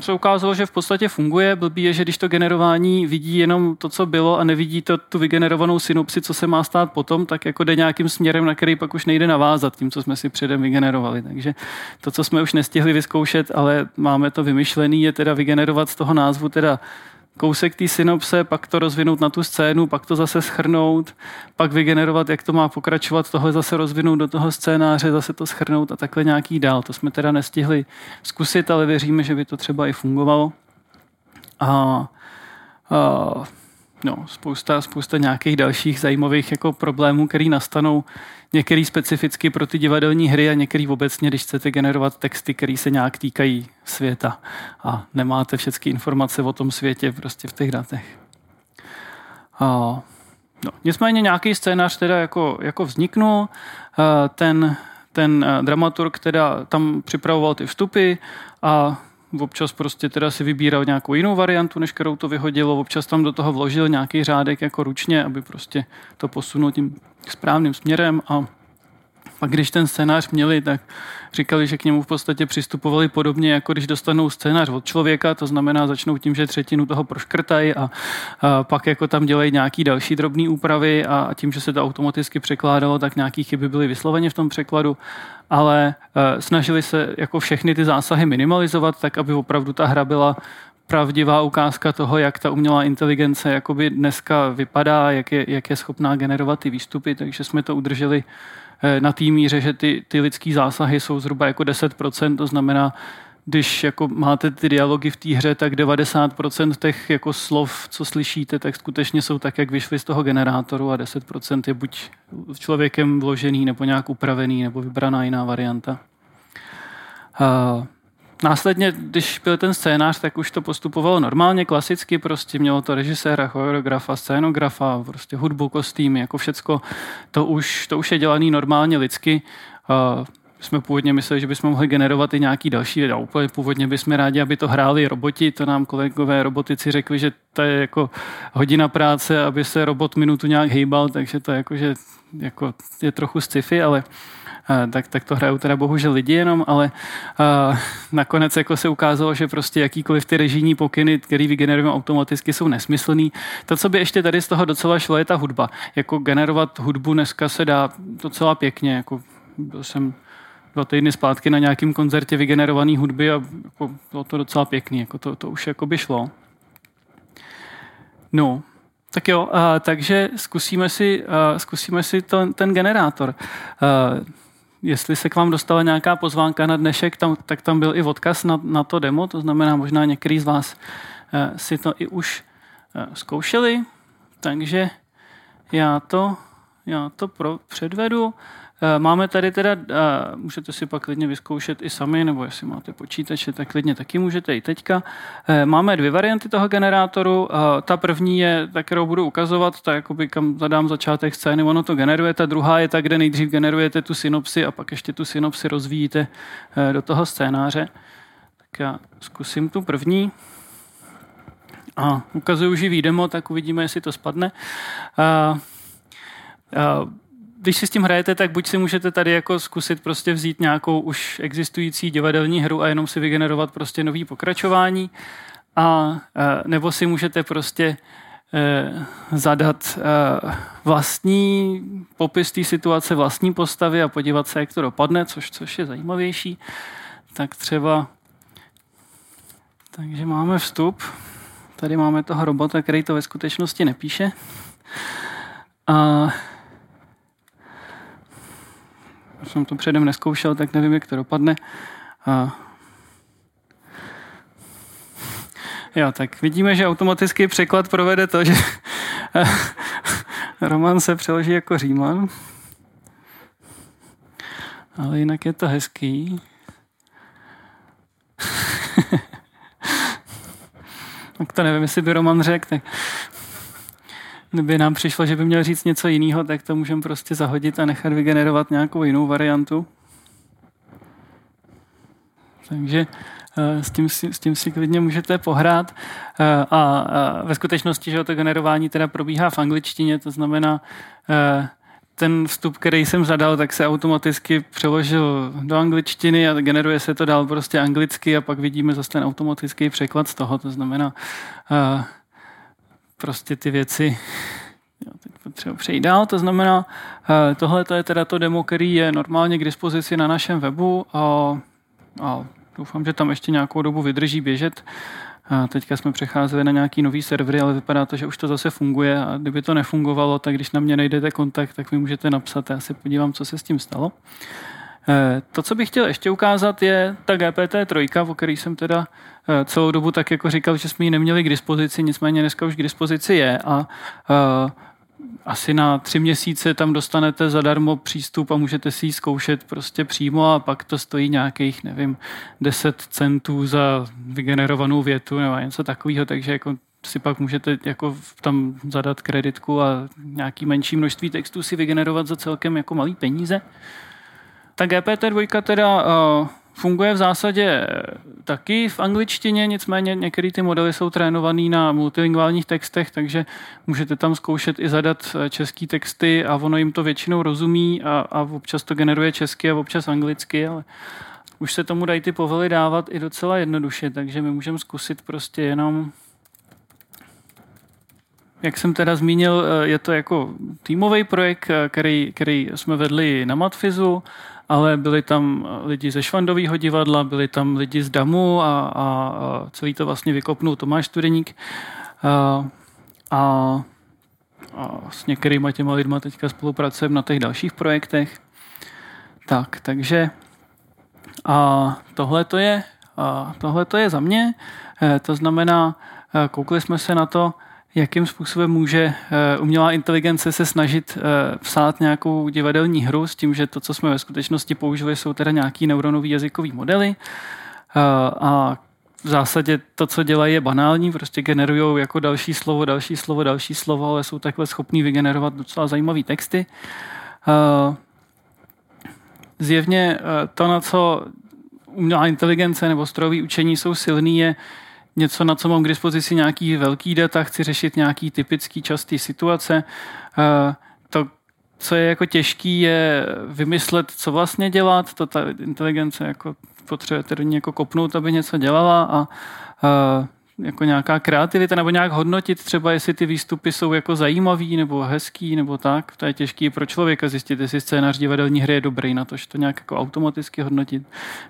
se ukázalo, že v podstatě funguje. Blbý je, že když to generování vidí jenom to, co bylo a nevidí to, tu vygenerovanou synopsi, co se má stát potom, tak jako jde nějakým směrem, na který pak už nejde navázat tím, co jsme si předem vygenerovali. Takže to, co jsme už nestihli vyzkoušet, ale máme to vymyšlený, je teda vygenerovat z toho názvu teda kousek té synopse, pak to rozvinout na tu scénu, pak to zase schrnout, pak vygenerovat, jak to má pokračovat, tohle zase rozvinout do toho scénáře, zase to schrnout a takhle nějaký dál. To jsme teda nestihli zkusit, ale věříme, že by to třeba i fungovalo. A, a no, spousta, spousta nějakých dalších zajímavých jako problémů, které nastanou některý specificky pro ty divadelní hry a některý obecně, když chcete generovat texty, které se nějak týkají světa a nemáte všechny informace o tom světě prostě v těch datech. A, no, nicméně nějaký scénář teda jako, jako vzniknul, ten, ten dramaturg teda tam připravoval ty vstupy a občas prostě teda si vybíral nějakou jinou variantu, než kterou to vyhodilo, občas tam do toho vložil nějaký řádek jako ručně, aby prostě to posunul tím správným směrem a pak když ten scénář měli, tak říkali, že k němu v podstatě přistupovali podobně, jako když dostanou scénář od člověka, to znamená začnou tím, že třetinu toho proškrtají a, a pak jako tam dělají nějaký další drobné úpravy a, a tím, že se to automaticky překládalo, tak nějaké chyby byly vysloveně v tom překladu, ale e, snažili se jako všechny ty zásahy minimalizovat, tak aby opravdu ta hra byla pravdivá ukázka toho, jak ta umělá inteligence jakoby dneska vypadá, jak je, jak je schopná generovat ty výstupy, takže jsme to udrželi na té míře, že ty, ty lidské zásahy jsou zhruba jako 10%, to znamená, když jako máte ty dialogy v té hře, tak 90% těch jako slov, co slyšíte, tak skutečně jsou tak, jak vyšly z toho generátoru a 10% je buď člověkem vložený, nebo nějak upravený, nebo vybraná jiná varianta. Uh, Následně, když byl ten scénář, tak už to postupovalo normálně, klasicky, prostě mělo to režiséra, choreografa, scénografa, prostě hudbu, kostýmy, jako všecko. To už, to už je dělaný normálně lidsky. Uh, jsme původně mysleli, že bychom mohli generovat i nějaký další, a úplně původně bychom rádi, aby to hráli roboti, to nám kolegové robotici řekli, že to je jako hodina práce, aby se robot minutu nějak hejbal, takže to je jako, že jako je trochu sci-fi, ale uh, tak, tak to hrajou teda bohužel lidi jenom, ale uh, nakonec jako se ukázalo, že prostě jakýkoliv ty režijní pokyny, které vygenerujeme automaticky, jsou nesmyslný. To, co by ještě tady z toho docela šlo, je ta hudba. Jako generovat hudbu dneska se dá docela pěkně. Jako byl jsem dva týdny zpátky na nějakém koncertě vygenerované hudby a jako bylo to docela pěkný. Jako to, to už jako by šlo. No, tak jo, uh, takže zkusíme si, uh, zkusíme si to, ten generátor. Uh, jestli se k vám dostala nějaká pozvánka na dnešek, tam, tak tam byl i odkaz na, na to demo, to znamená možná některý z vás uh, si to i už uh, zkoušeli, takže já to, já to pro, předvedu. Eh, máme tady teda, eh, můžete si pak klidně vyzkoušet i sami, nebo jestli máte počítače, tak klidně taky můžete i teďka. Eh, máme dvě varianty toho generátoru. Ta první je ta, kterou budu ukazovat, ta jakoby kam zadám začátek scény, ono to generuje. Ta druhá je ta, kde nejdřív generujete tu synopsi a pak ještě tu synopsi rozvíjíte do toho scénáře. Tak já zkusím tu první. A ukazuju živý demo, tak uvidíme, jestli to spadne. A, a, když si s tím hrajete, tak buď si můžete tady jako zkusit prostě vzít nějakou už existující divadelní hru a jenom si vygenerovat prostě nový pokračování, a, nebo si můžete prostě e, zadat e, vlastní popis té situace, vlastní postavy a podívat se, jak to dopadne, což, což je zajímavější. tak třeba takže máme vstup. Tady máme toho robota, který to ve skutečnosti nepíše. A jsem to předem neskoušel, tak nevím, jak to dopadne. A Jo, tak vidíme, že automatický překlad provede to, že [LAUGHS] Roman se přeloží jako Říman. Ale jinak je to hezký. [LAUGHS] tak to nevím, jestli by Roman řekl, tak kdyby nám přišlo, že by měl říct něco jiného, tak to můžeme prostě zahodit a nechat vygenerovat nějakou jinou variantu. Takže eh, s tím, s tím si klidně můžete pohrát. Eh, a ve skutečnosti, že to generování teda probíhá v angličtině, to znamená, eh, ten vstup, který jsem zadal, tak se automaticky přeložil do angličtiny a generuje se to dál prostě anglicky a pak vidíme zase ten automatický překlad z toho. To znamená, prostě ty věci Jo, teď potřebuji přejít dál, to znamená, uh, tohle je teda to demo, který je normálně k dispozici na našem webu a, a doufám, že tam ještě nějakou dobu vydrží běžet. A teďka jsme přecházeli na nějaký nový servery, ale vypadá to, že už to zase funguje a kdyby to nefungovalo, tak když na mě najdete kontakt, tak mi můžete napsat, já se podívám, co se s tím stalo. Eh, to, co bych chtěl ještě ukázat, je ta GPT-3, o který jsem teda eh, celou dobu tak jako říkal, že jsme ji neměli k dispozici, nicméně dneska už k dispozici je a eh, asi na tři měsíce tam dostanete zadarmo přístup a můžete si ji zkoušet prostě přímo a pak to stojí nějakých, nevím, 10 centů za vygenerovanou větu nebo něco takového, takže jako si pak můžete jako tam zadat kreditku a nějaký menší množství textů si vygenerovat za celkem jako malý peníze. Ta GPT-2 teda uh, Funguje v zásadě taky v angličtině, nicméně některé ty modely jsou trénované na multilingválních textech, takže můžete tam zkoušet i zadat eh, český texty a ono jim to většinou rozumí a, a občas to generuje česky a občas anglicky, ale už se tomu dají ty povely dávat i docela jednoduše, takže my můžeme zkusit prostě jenom jak jsem teda zmínil, eh, je to jako týmový projekt, eh, který, který jsme vedli na Matfizu ale byli tam lidi ze Švandového divadla, byli tam lidi z Damu a, a, a celý to vlastně vykopnul Tomáš Studeník. A, a, a s některýma těma lidma teďka spolupracujeme na těch dalších projektech. Tak, takže a tohle to je, a tohle to je za mě. E, to znamená, e, koukli jsme se na to, jakým způsobem může eh, umělá inteligence se snažit eh, psát nějakou divadelní hru s tím, že to, co jsme ve skutečnosti použili, jsou teda nějaký neuronový jazykový modely eh, a v zásadě to, co dělají, je banální, prostě generují jako další slovo, další slovo, další slovo, ale jsou takhle schopní vygenerovat docela zajímavé texty. Zjevně to, na co umělá inteligence nebo strojové učení jsou silný, je něco, na co mám k dispozici nějaký velký data, chci řešit nějaký typický častý situace. Eh, to, co je jako těžký, je vymyslet, co vlastně dělat. To ta inteligence jako potřebuje do ní jako kopnout, aby něco dělala a eh, jako nějaká kreativita nebo nějak hodnotit třeba, jestli ty výstupy jsou jako zajímavý nebo hezký nebo tak. To je těžký pro člověka zjistit, jestli scénář divadelní hry je dobrý na to, že to nějak jako automaticky hodnotit.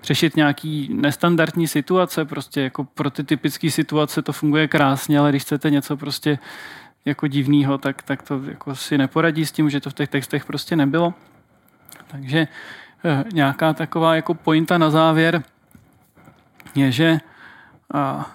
Řešit nějaký nestandardní situace, prostě jako pro ty typické situace to funguje krásně, ale když chcete něco prostě jako divného, tak, tak to jako si neporadí s tím, že to v těch textech prostě nebylo. Takže eh, nějaká taková jako pointa na závěr je, že a,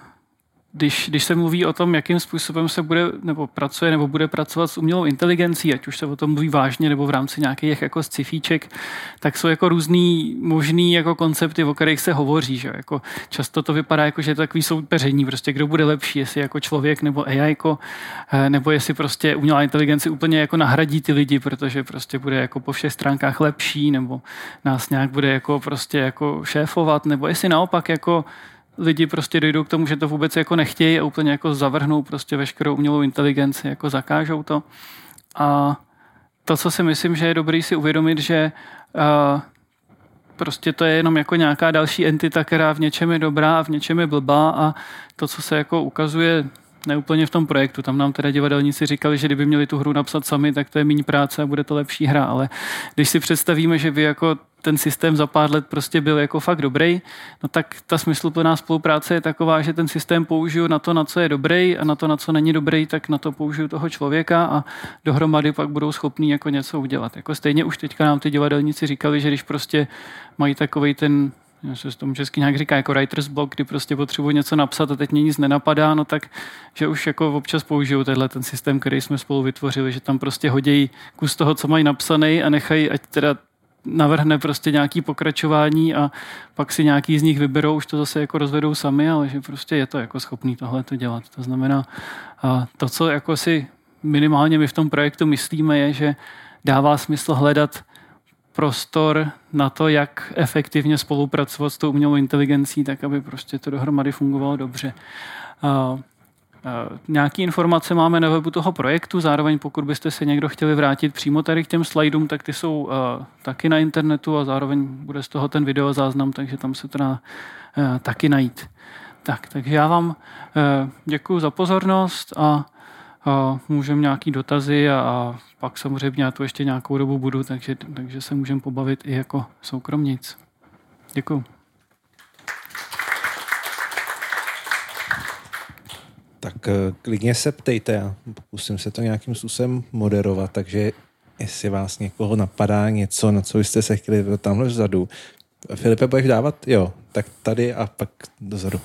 když, když se mluví o tom, jakým způsobem se bude nebo pracuje nebo bude pracovat s umělou inteligencí, ať už se o tom mluví vážně nebo v rámci nějakých jako scifíček, tak jsou jako různý možný jako koncepty, o kterých se hovoří. Že? Jako často to vypadá jako, že je to takový soupeření, prostě kdo bude lepší, jestli jako člověk nebo AI, eh, nebo jestli prostě umělá inteligence úplně jako nahradí ty lidi, protože prostě bude jako po všech stránkách lepší, nebo nás nějak bude jako prostě jako šéfovat, nebo jestli naopak jako lidi prostě dojdou k tomu, že to vůbec jako nechtějí a úplně jako zavrhnou prostě veškerou umělou inteligenci, jako zakážou to. A to, co si myslím, že je dobrý si uvědomit, že uh, prostě to je jenom jako nějaká další entita, která v něčem je dobrá a v něčem je blbá a to, co se jako ukazuje neúplně v tom projektu. Tam nám teda divadelníci říkali, že kdyby měli tu hru napsat sami, tak to je méně práce a bude to lepší hra. Ale když si představíme, že vy jako ten systém za pár let prostě byl jako fakt dobrý, no tak ta smysluplná spolupráce je taková, že ten systém použiju na to, na co je dobrý a na to, na co není dobrý, tak na to použiju toho člověka a dohromady pak budou schopní jako něco udělat. Jako stejně už teďka nám ty divadelníci říkali, že když prostě mají takový ten já se tomu česky nějak říká jako writer's block, kdy prostě potřebuji něco napsat a teď mě nic nenapadá, no tak, že už jako občas použiju tenhle ten systém, který jsme spolu vytvořili, že tam prostě hodí kus toho, co mají napsaný a nechají, ať teda navrhne prostě nějaký pokračování a pak si nějaký z nich vyberou, už to zase jako rozvedou sami, ale že prostě je to jako schopný tohle to dělat. To znamená, to, co jako si minimálně my v tom projektu myslíme, je, že dává smysl hledat prostor na to, jak efektivně spolupracovat s tou umělou inteligencí, tak aby prostě to dohromady fungovalo dobře. Nějaké informace máme na webu toho projektu, zároveň pokud byste se někdo chtěli vrátit přímo tady k těm slajdům, tak ty jsou uh, taky na internetu a zároveň bude z toho ten video záznam, takže tam se to dá uh, taky najít. Tak, takže já vám uh, děkuji za pozornost a uh, můžeme nějaký dotazy a, a pak samozřejmě já tu ještě nějakou dobu budu, takže, takže se můžeme pobavit i jako soukromnic. Děkuji. Tak eh, klidně se ptejte, já pokusím se to nějakým způsobem moderovat, takže jestli vás někoho napadá něco, na co byste se chtěli tamhle vzadu. Filipe, budeš dávat? Jo, tak tady a pak dozadu.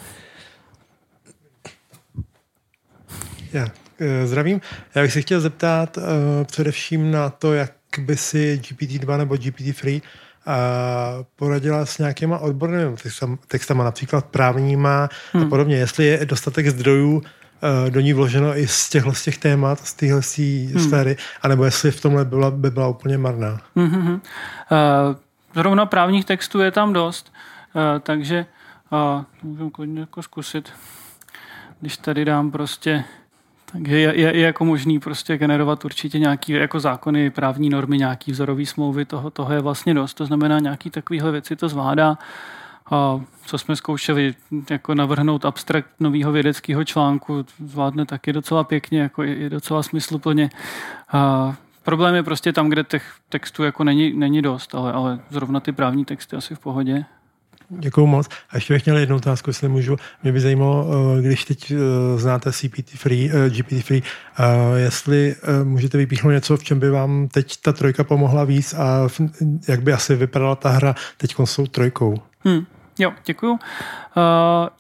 Já eh, zdravím. Já bych se chtěl zeptat uh, především na to, jak by si GPT-2 nebo GPT-3 uh, poradila s nějakýma odbornými textama, například právníma hmm. a podobně. Jestli je dostatek zdrojů Eh, do ní vloženo i z těchto z těch témat, z téhle hmm. sféry, anebo jestli v tomhle byla, by byla úplně marná. Hmm. Uh, zrovna právních textů je tam dost, uh, takže uh, klidně jako zkusit, když tady dám prostě takže je, je, je jako možný prostě generovat určitě nějaký jako zákony, právní normy, nějaký vzorový smlouvy, toho, toho je vlastně dost. To znamená, nějaký takovýhle věci to zvládá. A co jsme zkoušeli jako navrhnout abstrakt nového vědeckého článku, zvládne taky docela pěkně, jako je docela smysluplně. A problém je prostě tam, kde těch textů jako není, není dost, ale, ale zrovna ty právní texty asi v pohodě. Děkuji moc. A ještě bych měl jednu otázku, jestli můžu. Mě by zajímalo, eh, když teď eh, znáte CPT free, eh, GPT free, jestli můžete vypíchnout něco, v čem by vám teď ta trojka pomohla víc a jak by asi vypadala ta hra teď s tou trojkou. Hmm. Jo, děkuju. Uh,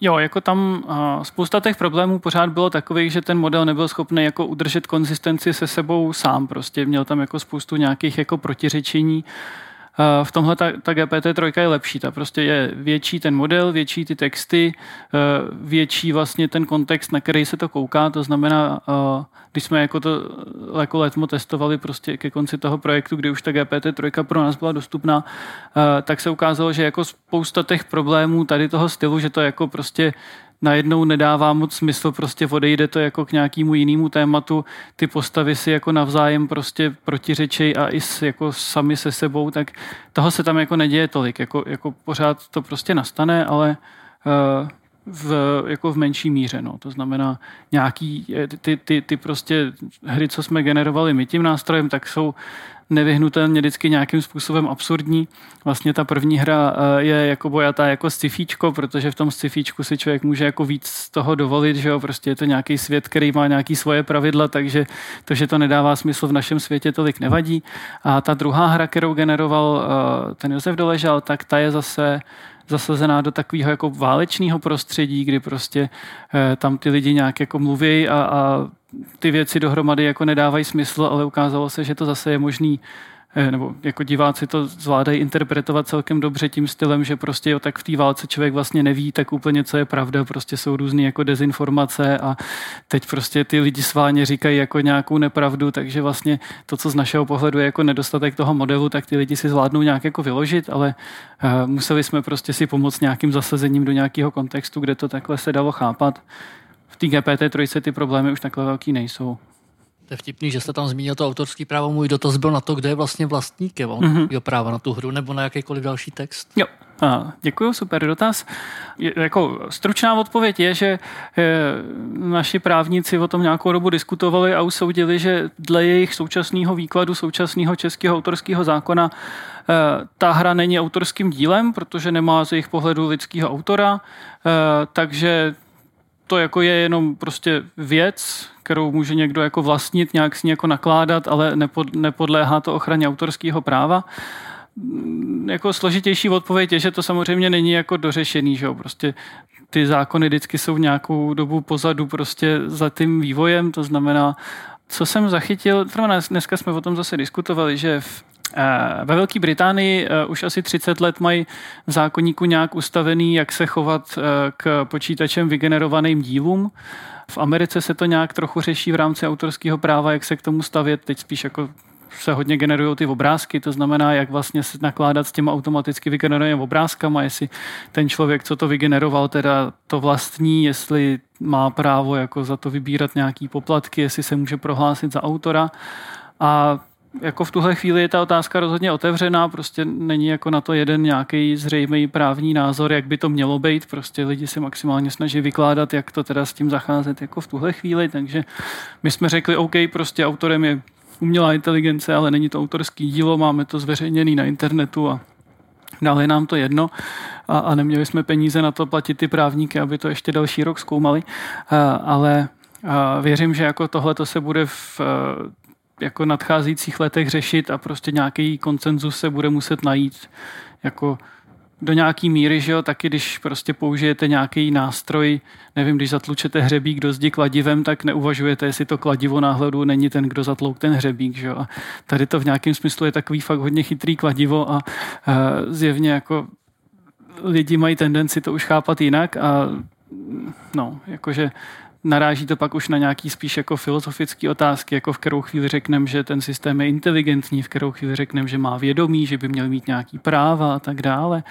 jo, jako tam uh, spousta těch problémů pořád bylo takových, že ten model nebyl schopný jako udržet konzistenci se sebou sám. Prostě měl tam jako spoustu nějakých jako protiřečení. Uh, v tomhle ta, ta GPT-3 je lepší. Ta prostě je větší ten model, větší ty texty, uh, větší vlastně ten kontext, na který se to kouká. To znamená, uh, když jsme jako to jako letmo testovali prostě ke konci toho projektu, kdy už ta GPT-3 pro nás byla dostupná, eh, tak se ukázalo, že jako spousta těch problémů tady toho stylu, že to jako prostě najednou nedává moc smysl, prostě odejde to jako k nějakému jinému tématu, ty postavy si jako navzájem prostě protiřečej a i s, jako sami se sebou, tak toho se tam jako neděje tolik, jako, jako pořád to prostě nastane, ale uh, v, jako v menší míře. No. To znamená, nějaký eh, ty, ty, ty prostě hry, co jsme generovali my tím nástrojem, tak jsou nevyhnutelně vždycky nějakým způsobem absurdní. Vlastně ta první hra eh, je jako bojatá jako scifíčko, protože v tom scifíčku si člověk může jako víc z toho dovolit, že jo, prostě je to nějaký svět, který má nějaký svoje pravidla, takže to, že to nedává smysl v našem světě, tolik nevadí. A ta druhá hra, kterou generoval eh, ten Josef Doležal, tak ta je zase zasazená do takového jako válečného prostředí, kdy prostě eh, tam ty lidi nějak jako mluví a, a ty věci dohromady jako nedávají smysl, ale ukázalo se, že to zase je možný Eh, nebo jako diváci to zvládají interpretovat celkem dobře tím stylem, že prostě jo, tak v té válce člověk vlastně neví tak úplně, co je pravda, prostě jsou různé jako dezinformace a teď prostě ty lidi sváně říkají jako nějakou nepravdu, takže vlastně to, co z našeho pohledu je jako nedostatek toho modelu, tak ty lidi si zvládnou nějak jako vyložit, ale uh, museli jsme prostě si pomoct nějakým zasazením do nějakého kontextu, kde to takhle se dalo chápat. V té GPT 3 ty problémy už takhle velký nejsou. To je vtipný, že jste tam zmínil to autorský právo. Můj dotaz byl na to, kdo je vlastně vlastníkem mm-hmm. práva na tu hru nebo na jakýkoliv další text. Jo, a, děkuji, super dotaz. Je, jako stručná odpověď je, že je, naši právníci o tom nějakou dobu diskutovali a usoudili, že dle jejich současného výkladu současného českého autorského zákona e, ta hra není autorským dílem, protože nemá z jejich pohledu lidského autora, e, takže to jako je jenom prostě věc, kterou může někdo jako vlastnit, nějak s ní jako nakládat, ale nepod, nepodléhá to ochraně autorského práva. Mm, jako složitější odpověď je, že to samozřejmě není jako dořešený, že jo? prostě ty zákony vždycky jsou nějakou dobu pozadu prostě za tím vývojem, to znamená, co jsem zachytil, dneska jsme o tom zase diskutovali, že ve Velké Británii eh, už asi 30 let mají v zákonníku nějak ustavený, jak se chovat eh, k počítačem vygenerovaným dílům. V Americe se to nějak trochu řeší v rámci autorského práva, jak se k tomu stavět. Teď spíš jako se hodně generují ty obrázky, to znamená, jak vlastně se nakládat s těma automaticky vygenerovanými obrázkama, jestli ten člověk, co to vygeneroval, teda to vlastní, jestli má právo jako za to vybírat nějaký poplatky, jestli se může prohlásit za autora. A jako v tuhle chvíli je ta otázka rozhodně otevřená, prostě není jako na to jeden nějaký zřejmý právní názor, jak by to mělo být, prostě lidi se maximálně snaží vykládat, jak to teda s tím zacházet jako v tuhle chvíli, takže my jsme řekli, OK, prostě autorem je umělá inteligence, ale není to autorský dílo, máme to zveřejněný na internetu a je nám to jedno. A, a neměli jsme peníze na to platit ty právníky, aby to ještě další rok zkoumali, a, ale a věřím, že jako tohle to se bude v jako nadcházejících letech řešit a prostě nějaký koncenzus se bude muset najít jako do nějaký míry, že jo, taky když prostě použijete nějaký nástroj, nevím, když zatlučete hřebík do zdi kladivem, tak neuvažujete, jestli to kladivo náhledu není ten, kdo zatlouk ten hřebík, že jo. A tady to v nějakém smyslu je takový fakt hodně chytrý kladivo a, a zjevně jako lidi mají tendenci to už chápat jinak a no, jakože naráží to pak už na nějaký spíš jako filozofické otázky, jako v kterou chvíli řekneme, že ten systém je inteligentní, v kterou chvíli řekneme, že má vědomí, že by měl mít nějaký práva a tak dále.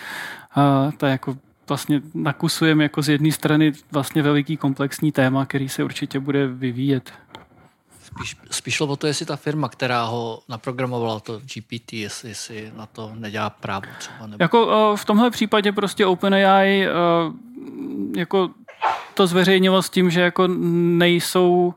A to jako vlastně nakusujeme jako z jedné strany vlastně veliký komplexní téma, který se určitě bude vyvíjet. Spíš, spíš o to, jestli ta firma, která ho naprogramovala, to GPT, jestli, jestli na to nedělá právo třeba. Nebo... Jako v tomhle případě prostě OpenAI jako to zveřejnilo s tím, že jako nejsou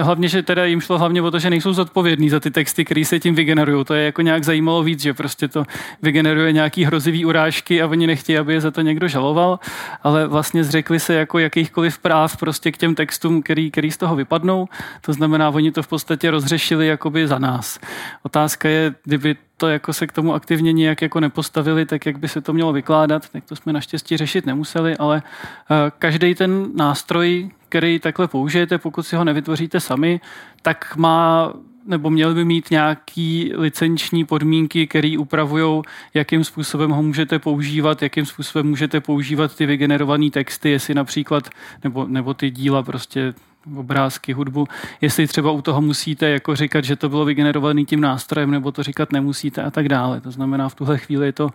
Hlavně, že teda jim šlo hlavně o to, že nejsou zodpovědní za ty texty, které se tím vygenerují. To je jako nějak zajímalo víc, že prostě to vygeneruje nějaký hrozivý urážky a oni nechtějí, aby je za to někdo žaloval, ale vlastně zřekli se jako jakýchkoliv práv prostě k těm textům, který, který z toho vypadnou. To znamená, oni to v podstatě rozřešili jakoby za nás. Otázka je, kdyby to jako se k tomu aktivně nějak jako nepostavili, tak jak by se to mělo vykládat, tak to jsme naštěstí řešit nemuseli, ale eh, každý ten nástroj, který takhle použijete, pokud si ho nevytvoříte sami, tak má nebo měl by mít nějaký licenční podmínky, které upravují, jakým způsobem ho můžete používat, jakým způsobem můžete používat ty vygenerované texty, jestli například, nebo, nebo ty díla prostě obrázky, hudbu, jestli třeba u toho musíte jako říkat, že to bylo vygenerované tím nástrojem, nebo to říkat nemusíte a tak dále. To znamená, v tuhle chvíli je to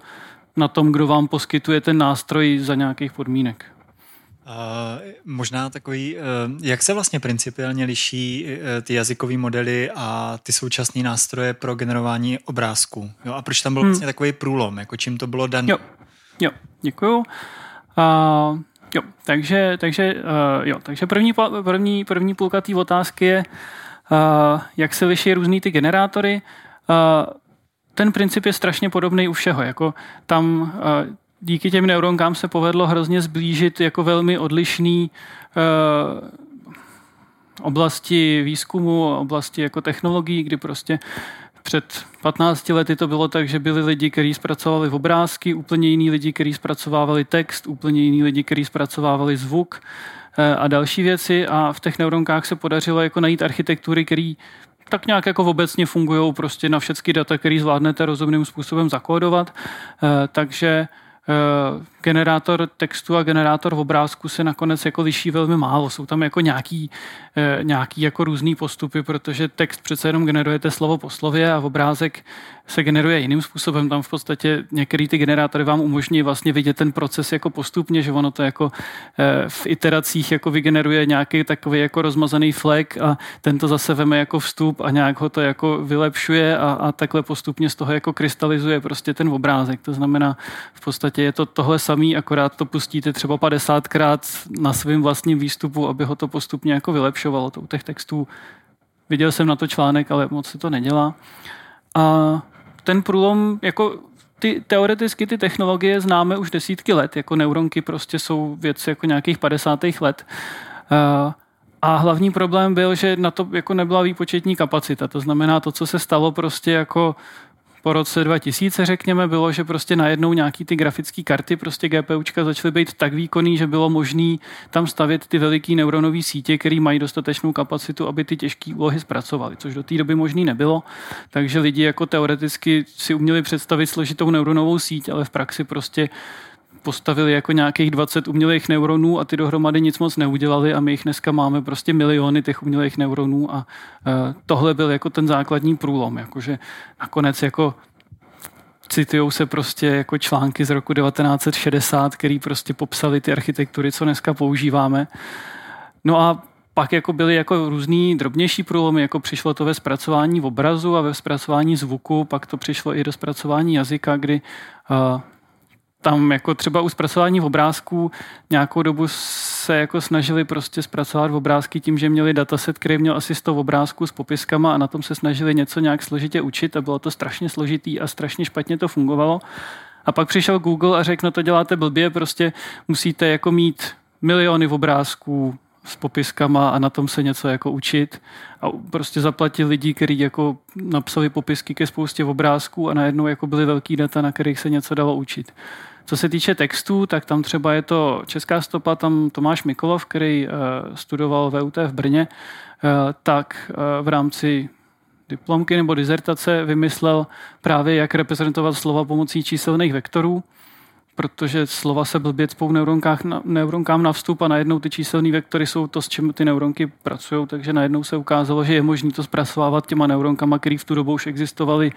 na tom, kdo vám poskytuje ten nástroj za nějakých podmínek. Uh, možná takový, uh, jak se vlastně principiálně liší uh, ty jazykové modely a ty současné nástroje pro generování obrázků? Jo? A proč tam byl hmm. vlastně takový průlom? Jako čím to bylo dané? Jo, jo děkuju. Uh, jo, takže, takže, uh, jo, takže první, první, první půlka té otázky je, uh, jak se liší různý ty generátory. Uh, ten princip je strašně podobný u všeho. Jako tam uh, díky těm neuronkám se povedlo hrozně zblížit jako velmi odlišný uh, oblasti výzkumu, oblasti jako technologií, kdy prostě před 15 lety to bylo tak, že byli lidi, kteří zpracovali obrázky, úplně jiní lidi, kteří zpracovávali text, úplně jiní lidi, kteří zpracovávali zvuk eh, a další věci a v těch neuronkách se podařilo jako najít architektury, které tak nějak jako obecně fungují prostě na všechny data, které zvládnete rozumným způsobem zakódovat. Eh, takže generátor textu a generátor obrázku se nakonec jako liší velmi málo. Jsou tam jako nějaký, uh, nějaký jako různý postupy, protože text přece jenom generujete slovo po slově a obrázek se generuje jiným způsobem. Tam v podstatě některé ty generátory vám umožní vlastně vidět ten proces jako postupně, že ono to jako uh, v iteracích jako vygeneruje nějaký takový jako rozmazaný flag a ten to zase veme jako vstup a nějak ho to jako vylepšuje a, a takhle postupně z toho jako krystalizuje prostě ten obrázek. To znamená, v podstatě je to tohle samý, akorát to pustíte třeba 50krát na svém vlastním výstupu, aby ho to postupně jako vylepšovalo. To u těch textů viděl jsem na to článek, ale moc se to nedělá. A ten průlom, jako ty, teoreticky ty technologie známe už desítky let, jako neuronky prostě jsou věci jako nějakých 50. let. A hlavní problém byl, že na to jako nebyla výpočetní kapacita. To znamená, to, co se stalo prostě jako po roce 2000, řekněme, bylo, že prostě najednou nějaký ty grafické karty, prostě GPUčka začaly být tak výkonný, že bylo možné tam stavět ty veliké neuronové sítě, které mají dostatečnou kapacitu, aby ty těžké úlohy zpracovaly, což do té doby možný nebylo. Takže lidi jako teoreticky si uměli představit složitou neuronovou síť, ale v praxi prostě postavili jako nějakých 20 umělých neuronů a ty dohromady nic moc neudělali a my jich dneska máme prostě miliony těch umělých neuronů a uh, tohle byl jako ten základní průlom, jakože nakonec jako citují se prostě jako články z roku 1960, který prostě popsali ty architektury, co dneska používáme. No a pak jako byly jako různý drobnější průlomy, jako přišlo to ve zpracování obrazu a ve zpracování zvuku, pak to přišlo i do zpracování jazyka, kdy uh, tam jako třeba u zpracování obrázků nějakou dobu se jako snažili prostě zpracovat obrázky tím, že měli dataset, který měl asi 100 obrázků s popiskama a na tom se snažili něco nějak složitě učit a bylo to strašně složitý a strašně špatně to fungovalo. A pak přišel Google a řekl, no to děláte blbě, prostě musíte jako mít miliony obrázků s popiskama a na tom se něco jako učit. A prostě zaplatit lidi, kteří jako napsali popisky ke spoustě obrázků a najednou jako byly velký data, na kterých se něco dalo učit. Co se týče textů, tak tam třeba je to česká stopa, tam Tomáš Mikolov, který uh, studoval VUT v Brně, uh, tak uh, v rámci diplomky nebo dizertace vymyslel právě, jak reprezentovat slova pomocí číselných vektorů, protože slova se blbě cpou neuronkách neuronkám na vstup a najednou ty číselné vektory jsou to, s čím ty neuronky pracují, takže najednou se ukázalo, že je možné to zpracovávat těma neuronkama, které v tu dobu už existovaly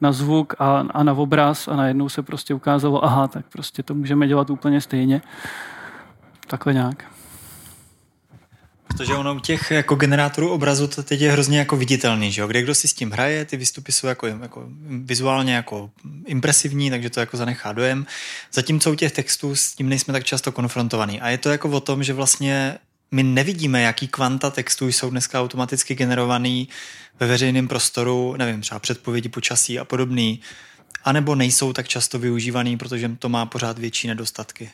na zvuk a, a na obraz a najednou se prostě ukázalo, aha, tak prostě to můžeme dělat úplně stejně. Takhle nějak. Protože ono těch jako generátorů obrazu to teď je hrozně jako viditelný, že jo? Kde kdo si s tím hraje, ty výstupy jsou jako, jako vizuálně jako impresivní, takže to jako zanechá dojem. Zatímco u těch textů s tím nejsme tak často konfrontovaný. A je to jako o tom, že vlastně my nevidíme, jaký kvanta textů jsou dneska automaticky generovaný ve veřejném prostoru, nevím, třeba předpovědi počasí a podobný, anebo nejsou tak často využívaný, protože to má pořád větší nedostatky.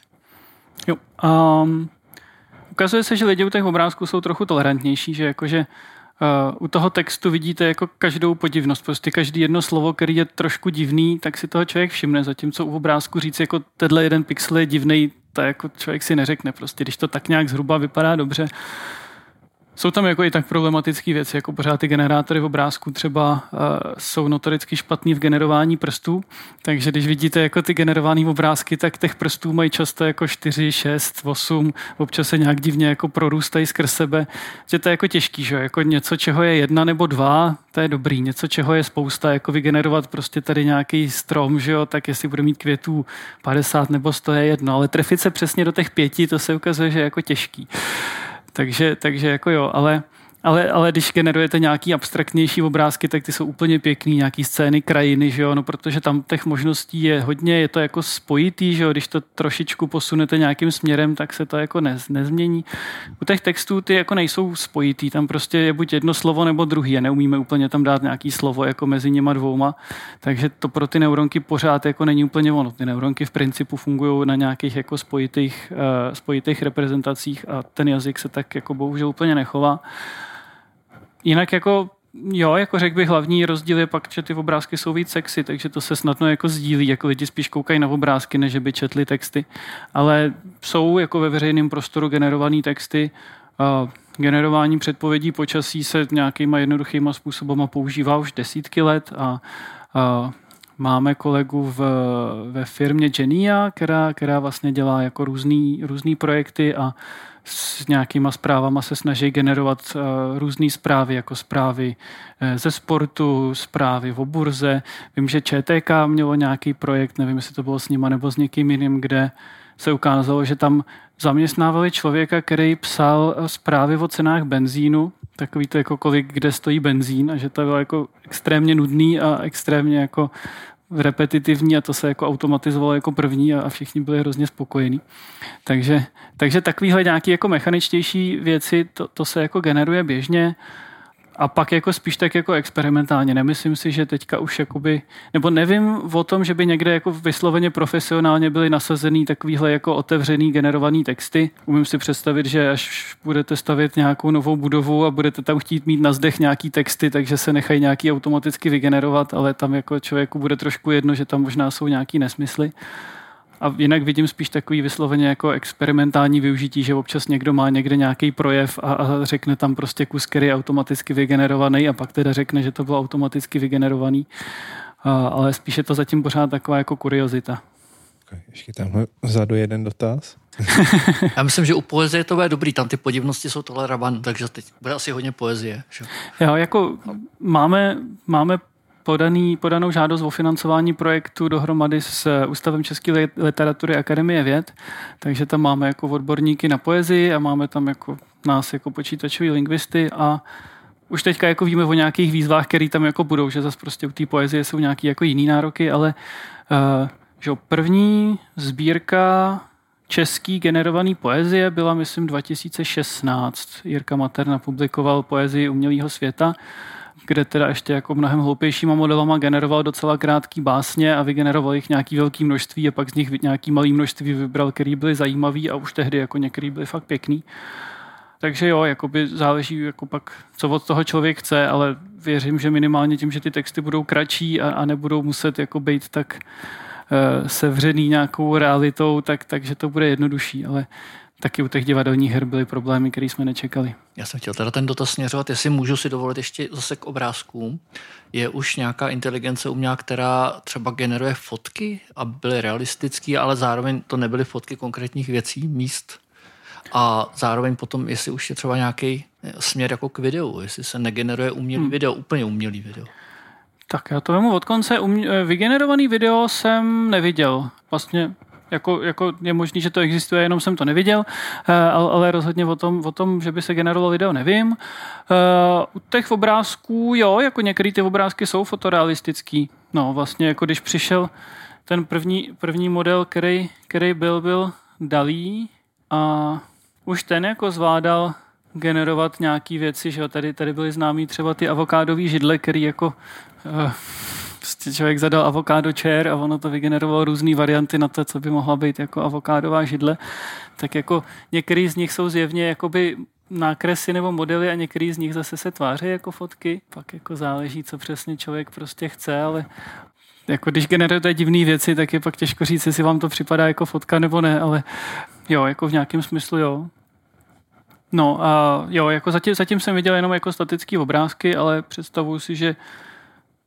Jo, um, ukazuje se, že lidi u těch obrázků jsou trochu tolerantnější, že jakože Uh, u toho textu vidíte jako každou podivnost. Prostě každý jedno slovo, který je trošku divný, tak si toho člověk všimne. Zatímco u obrázku říct, jako tenhle jeden pixel je divný, to jako člověk si neřekne. Prostě když to tak nějak zhruba vypadá dobře, jsou tam jako i tak problematické věci, jako pořád ty generátory v obrázku třeba uh, jsou notoricky špatný v generování prstů, takže když vidíte jako ty generované obrázky, tak těch prstů mají často jako 4, 6, 8, občas se nějak divně jako prorůstají skrz sebe, že to je jako těžký, že jako něco, čeho je jedna nebo dva, to je dobrý, něco, čeho je spousta, jako vygenerovat prostě tady nějaký strom, že jo, tak jestli bude mít květů 50 nebo 100 je jedno, ale trefit se přesně do těch pěti, to se ukazuje, že je jako těžký. Takže, takže jako jo, ale ale, ale když generujete nějaký abstraktnější obrázky, tak ty jsou úplně pěkný, nějaký scény, krajiny, že jo, no protože tam těch možností je hodně, je to jako spojitý, že jo, když to trošičku posunete nějakým směrem, tak se to jako ne, nezmění. U těch textů ty jako nejsou spojitý, tam prostě je buď jedno slovo nebo druhý a neumíme úplně tam dát nějaký slovo jako mezi něma dvouma, takže to pro ty neuronky pořád jako není úplně ono. Ty neuronky v principu fungují na nějakých jako spojitých, uh, spojitých reprezentacích a ten jazyk se tak jako bohužel úplně nechová. Jinak jako Jo, jako řekl bych, hlavní rozdíl je pak, že ty obrázky jsou víc sexy, takže to se snadno jako sdílí, jako lidi spíš koukají na obrázky, než by četli texty. Ale jsou jako ve veřejném prostoru generované texty, uh, generování předpovědí počasí se nějakýma jednoduchýma způsobama používá už desítky let a uh, Máme kolegu v, ve firmě Genia, která, která vlastně dělá jako různý, různý projekty a s nějakýma zprávama se snaží generovat uh, různé zprávy, jako zprávy uh, ze sportu, zprávy o burze. Vím, že ČTK mělo nějaký projekt, nevím, jestli to bylo s nima nebo s někým jiným, kde se ukázalo, že tam zaměstnávali člověka, který psal zprávy o cenách benzínu, takový to jako kolik, kde stojí benzín a že to bylo jako extrémně nudný a extrémně jako repetitivní a to se jako automatizovalo jako první a, všichni byli hrozně spokojení. Takže, takže takovýhle nějaký jako mechaničtější věci, to, to se jako generuje běžně a pak jako spíš tak jako experimentálně. Nemyslím si, že teďka už jakoby, nebo nevím o tom, že by někde jako vysloveně profesionálně byly nasazený takovýhle jako otevřený generovaný texty. Umím si představit, že až budete stavět nějakou novou budovu a budete tam chtít mít na zdech nějaký texty, takže se nechají nějaký automaticky vygenerovat, ale tam jako člověku bude trošku jedno, že tam možná jsou nějaký nesmysly. A jinak vidím spíš takový vysloveně jako experimentální využití, že občas někdo má někde nějaký projev a, a řekne tam prostě kus, který je automaticky vygenerovaný a pak teda řekne, že to bylo automaticky vygenerovaný. A, ale spíš je to zatím pořád taková jako kuriozita. Ještě tamhle vzadu jeden dotaz. [LAUGHS] Já myslím, že u poezie to bude dobrý, tam ty podivnosti jsou tolerované, takže teď bude asi hodně poezie. Že? Jo, jako máme, máme podaný, podanou žádost o financování projektu dohromady s Ústavem České literatury Akademie věd, takže tam máme jako odborníky na poezii a máme tam jako nás jako počítačoví lingvisty a už teďka jako víme o nějakých výzvách, které tam jako budou, že zase prostě u té poezie jsou nějaké jako jiný nároky, ale uh, že první sbírka český generovaný poezie byla, myslím, 2016. Jirka Materna publikoval poezii umělého světa kde teda ještě jako mnohem hloupějšíma modelama generoval docela krátký básně a vygeneroval jich nějaký velký množství a pak z nich nějaký malý množství vybral, který byly zajímavý a už tehdy jako některý byly fakt pěkný. Takže jo, jakoby záleží jako pak, co od toho člověk chce, ale věřím, že minimálně tím, že ty texty budou kratší a, a nebudou muset jako být tak uh, sevřený nějakou realitou, tak, takže to bude jednodušší, ale taky u těch divadelních her byly problémy, které jsme nečekali. Já jsem chtěl teda ten dotaz směřovat, jestli můžu si dovolit ještě zase k obrázkům. Je už nějaká inteligence umělá, která třeba generuje fotky a byly realistické, ale zároveň to nebyly fotky konkrétních věcí, míst. A zároveň potom, jestli už je třeba nějaký směr jako k videu, jestli se negeneruje umělý hmm. video, úplně umělý video. Tak já to vemu od konce. Vygenerovaný video jsem neviděl. Vlastně jako, jako je možný, že to existuje, jenom jsem to neviděl, eh, ale rozhodně o tom, o tom že by se generovalo video, nevím. Eh, u těch obrázků, jo, jako některé ty obrázky jsou fotorealistický. No, vlastně jako když přišel ten první, první model, který, který byl, byl Dalí a už ten jako zvládal generovat nějaké věci, že jo, tady, tady byly známý třeba ty avokádové židle, který jako uh, prostě člověk zadal avokádo chair a ono to vygenerovalo různé varianty na to, co by mohla být jako avokádová židle, tak jako některý z nich jsou zjevně jakoby nákresy nebo modely a některý z nich zase se tváří jako fotky. Pak jako záleží, co přesně člověk prostě chce, ale jako když generujete divné věci, tak je pak těžko říct, jestli vám to připadá jako fotka nebo ne, ale jo, jako v nějakém smyslu jo. No a jo, jako zatím, zatím jsem viděl jenom jako statické obrázky, ale představuji si, že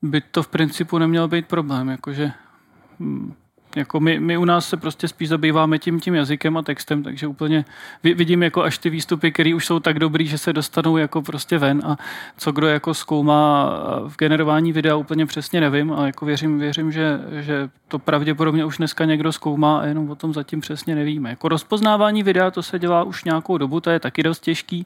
by to v principu neměl být problém, jakože hm, jako my, my u nás se prostě spíš zabýváme tím, tím jazykem a textem, takže úplně vidím jako až ty výstupy, které už jsou tak dobrý, že se dostanou jako prostě ven a co kdo jako zkoumá v generování videa úplně přesně nevím a jako věřím, věřím že, že to pravděpodobně už dneska někdo zkoumá a jenom o tom zatím přesně nevíme. Jako rozpoznávání videa to se dělá už nějakou dobu, to je taky dost těžký,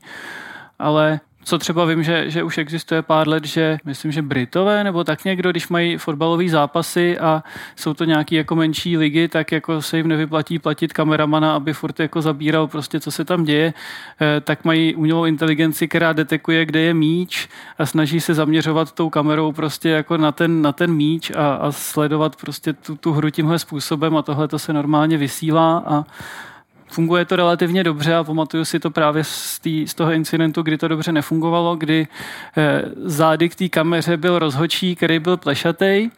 ale co třeba vím, že, že už existuje pár let, že myslím, že Britové nebo tak někdo, když mají fotbalové zápasy a jsou to nějaký jako menší ligy, tak jako se jim nevyplatí platit kameramana, aby furt jako zabíral prostě, co se tam děje, eh, tak mají umělou inteligenci, která detekuje, kde je míč a snaží se zaměřovat tou kamerou prostě jako na ten, na ten míč a, a sledovat prostě tu, tu hru tímhle způsobem a tohle to se normálně vysílá a funguje to relativně dobře a pamatuju si to právě z, tý, z toho incidentu, kdy to dobře nefungovalo, kdy eh, zády k té kameře byl rozhočí, který byl plešatý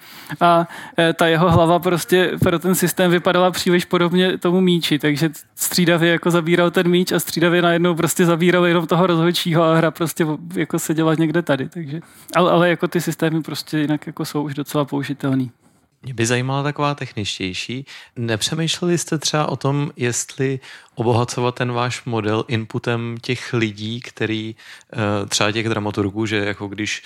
a eh, ta jeho hlava prostě pro ten systém vypadala příliš podobně tomu míči, takže střídavě jako zabíral ten míč a střídavě najednou prostě zabíral jenom toho rozhočího a hra prostě jako seděla někde tady, takže ale, ale jako ty systémy prostě jinak jako jsou už docela použitelný. Mě by zajímala taková techničtější. Nepřemýšleli jste třeba o tom, jestli obohacovat ten váš model inputem těch lidí, který eh, třeba těch dramaturgů, že jako když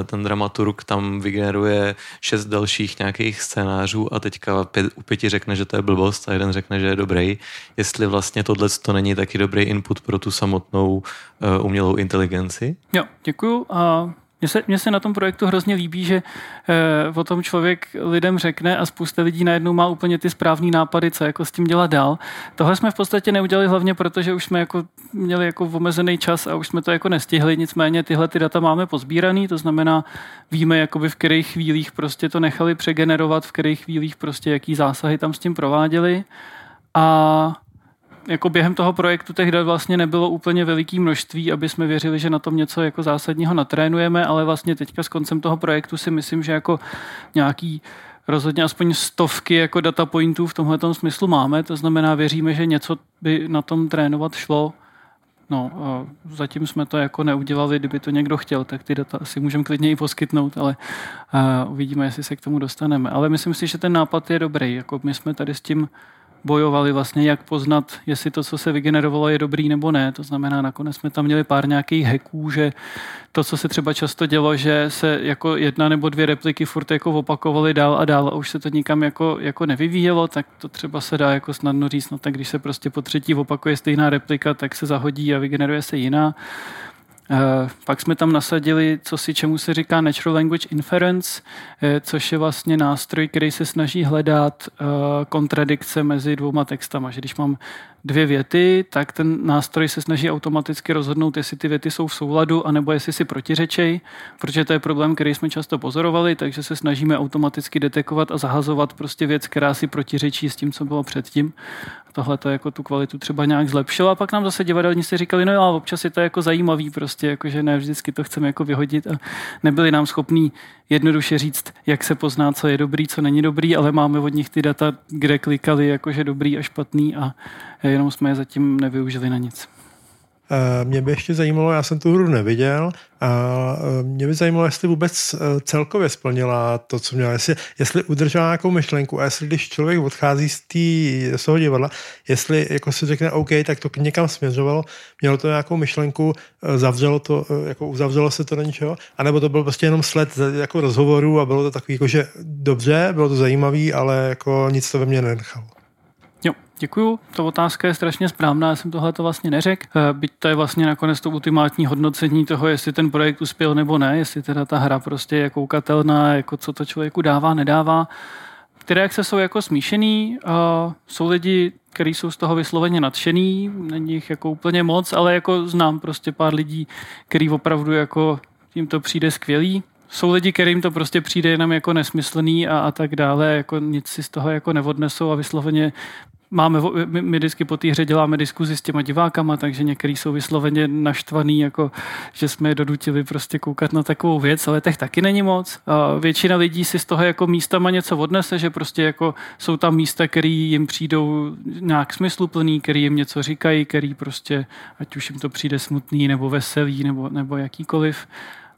eh, ten dramaturg tam vygeneruje šest dalších nějakých scénářů a teďka pět, u pěti řekne, že to je blbost a jeden řekne, že je dobrý, jestli vlastně tohle to není taky dobrý input pro tu samotnou eh, umělou inteligenci? Jo, děkuju. A mně se, mně se na tom projektu hrozně líbí, že e, o tom člověk lidem řekne a spousta lidí najednou má úplně ty správné nápady, co jako s tím dělat dál. Tohle jsme v podstatě neudělali hlavně proto, že už jsme jako měli jako omezený čas a už jsme to jako nestihli, nicméně tyhle ty data máme pozbíraný, to znamená víme jakoby v kterých chvílích prostě to nechali přegenerovat, v kterých chvílích prostě jaký zásahy tam s tím prováděli a jako během toho projektu tehdy vlastně nebylo úplně veliký množství, aby jsme věřili, že na tom něco jako zásadního natrénujeme, ale vlastně teďka s koncem toho projektu si myslím, že jako nějaký rozhodně aspoň stovky jako data pointů v tomhle smyslu máme, to znamená, věříme, že něco by na tom trénovat šlo. No, zatím jsme to jako neudělali, kdyby to někdo chtěl, tak ty data si můžeme klidně i poskytnout, ale uvidíme, jestli se k tomu dostaneme. Ale myslím si, že ten nápad je dobrý. Jako my jsme tady s tím bojovali vlastně, jak poznat, jestli to, co se vygenerovalo, je dobrý nebo ne. To znamená, nakonec jsme tam měli pár nějakých hacků, že to, co se třeba často dělo, že se jako jedna nebo dvě repliky furt jako opakovaly dál a dál a už se to nikam jako, jako nevyvíjelo, tak to třeba se dá jako snadno říct, no tak když se prostě po třetí opakuje stejná replika, tak se zahodí a vygeneruje se jiná. Uh, pak jsme tam nasadili, co si čemu se říká Natural Language Inference, uh, což je vlastně nástroj, který se snaží hledat uh, kontradikce mezi dvouma textama. Že když mám dvě věty, tak ten nástroj se snaží automaticky rozhodnout, jestli ty věty jsou v souladu, anebo jestli si protiřečej, protože to je problém, který jsme často pozorovali, takže se snažíme automaticky detekovat a zahazovat prostě věc, která si protiřečí s tím, co bylo předtím. Tohle to jako tu kvalitu třeba nějak zlepšilo a pak nám zase divadelníci říkali, no jo, ale občas je to jako zajímavý prostě, jako že ne vždycky to chceme jako vyhodit a nebyli nám schopní jednoduše říct, jak se pozná, co je dobrý, co není dobrý, ale máme od nich ty data, kde klikali jakože dobrý a špatný a jenom jsme je zatím nevyužili na nic. Eh, mě by ještě zajímalo, já jsem tu hru neviděl, a eh, mě by zajímalo, jestli vůbec eh, celkově splnila to, co měla, jestli, jestli udržela nějakou myšlenku a jestli když člověk odchází z, tý, z toho divadla, jestli jako si řekne OK, tak to někam směřovalo, mělo to nějakou myšlenku, zavřelo to, jako uzavřelo se to do ničeho, anebo to byl prostě jenom sled jako rozhovorů a bylo to takový, jako, že dobře, bylo to zajímavý, ale jako nic to ve mně nenechalo. Děkuju, to otázka je strašně správná, já jsem tohle to vlastně neřekl. Eh, byť to je vlastně nakonec to ultimátní hodnocení toho, jestli ten projekt uspěl nebo ne, jestli teda ta hra prostě je koukatelná, jako co to člověku dává, nedává. Ty reakce jsou jako smíšený, a jsou lidi, kteří jsou z toho vysloveně nadšený, není jich jako úplně moc, ale jako znám prostě pár lidí, který opravdu jako jim to přijde skvělý. Jsou lidi, kterým to prostě přijde jenom jako nesmyslný a, a tak dále, jako nic si z toho jako neodnesou a vysloveně máme, my, my vždycky po té hře děláme diskuzi s těma divákama, takže některý jsou vysloveně naštvaný, jako že jsme je dodutili prostě koukat na takovou věc, ale těch taky není moc. A většina lidí si z toho jako místama něco odnese, že prostě jako jsou tam místa, které jim přijdou nějak smysluplný, který jim něco říkají, který prostě, ať už jim to přijde smutný nebo veselý nebo, nebo jakýkoliv.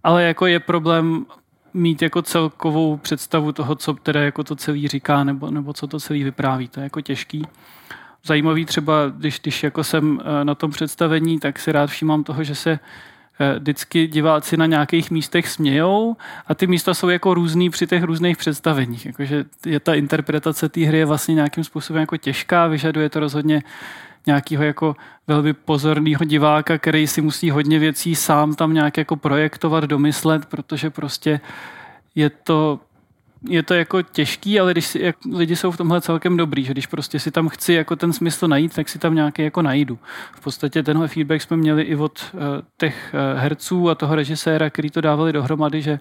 Ale jako je problém mít jako celkovou představu toho, co teda jako to celý říká, nebo, nebo co to celý vypráví. To je jako těžký. Zajímavý třeba, když, když jako jsem eh, na tom představení, tak si rád všímám toho, že se eh, vždycky diváci na nějakých místech smějou a ty místa jsou jako různý při těch různých představeních. Jakože je ta interpretace té hry je vlastně nějakým způsobem jako těžká, vyžaduje to rozhodně nějakého jako velmi pozorného diváka, který si musí hodně věcí sám tam nějak jako projektovat, domyslet, protože prostě je to je to jako těžký, ale když si, jak, lidi jsou v tomhle celkem dobrý, že když prostě si tam chci jako ten smysl najít, tak si tam nějaký jako najdu. V podstatě tenhle feedback jsme měli i od uh, těch uh, herců a toho režiséra, který to dávali dohromady, že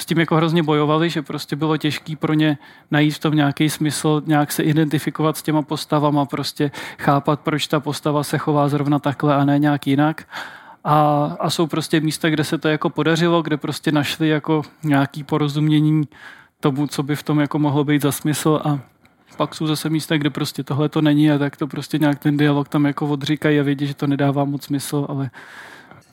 s tím jako hrozně bojovali, že prostě bylo těžké pro ně najít v tom nějaký smysl, nějak se identifikovat s těma postavama, prostě chápat, proč ta postava se chová zrovna takhle a ne nějak jinak. A, a jsou prostě místa, kde se to jako podařilo, kde prostě našli jako nějaký porozumění tomu, co by v tom jako mohlo být za smysl a pak jsou zase místa, kde prostě tohle to není a tak to prostě nějak ten dialog tam jako odříkají a vědí, že to nedává moc smysl, ale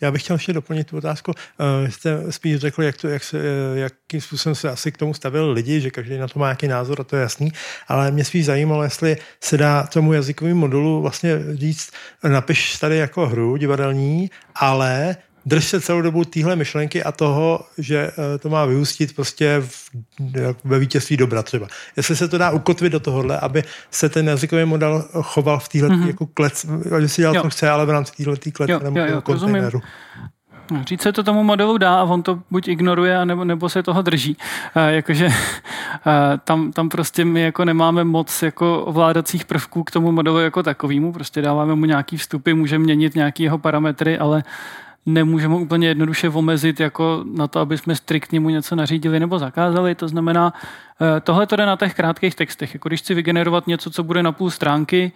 Já bych chtěl ještě doplnit tu otázku. Uh, jste spíš řekl, jak to, jak se, eh, jakým způsobem se asi k tomu stavili lidi, že každý na to má nějaký názor a to je jasný, ale mě spíš zajímalo, jestli se dá tomu jazykovému modulu vlastně říct, napiš tady jako hru divadelní, ale drž se celou dobu téhle myšlenky a toho, že eh, to má vyústit prostě v, ve vítězství dobra třeba. Jestli se to dá ukotvit do tohohle, aby se ten jazykový model choval v téhle mm-hmm. jako klec, že si dělal, jo. co chce, ale v rámci téhle klece jo, nebo jo, jo, kontejneru. No, říct se to tomu modelu dá a on to buď ignoruje, nebo, nebo se toho drží. E, jakože e, tam, tam prostě my jako nemáme moc jako ovládacích prvků k tomu modelu jako takovému, prostě dáváme mu nějaký vstupy, můžeme měnit nějaké jeho parametry, ale nemůžeme úplně jednoduše omezit jako na to, aby jsme striktně mu něco nařídili nebo zakázali. To znamená, eh, tohle to jde na těch krátkých textech. Jako když chci vygenerovat něco, co bude na půl stránky,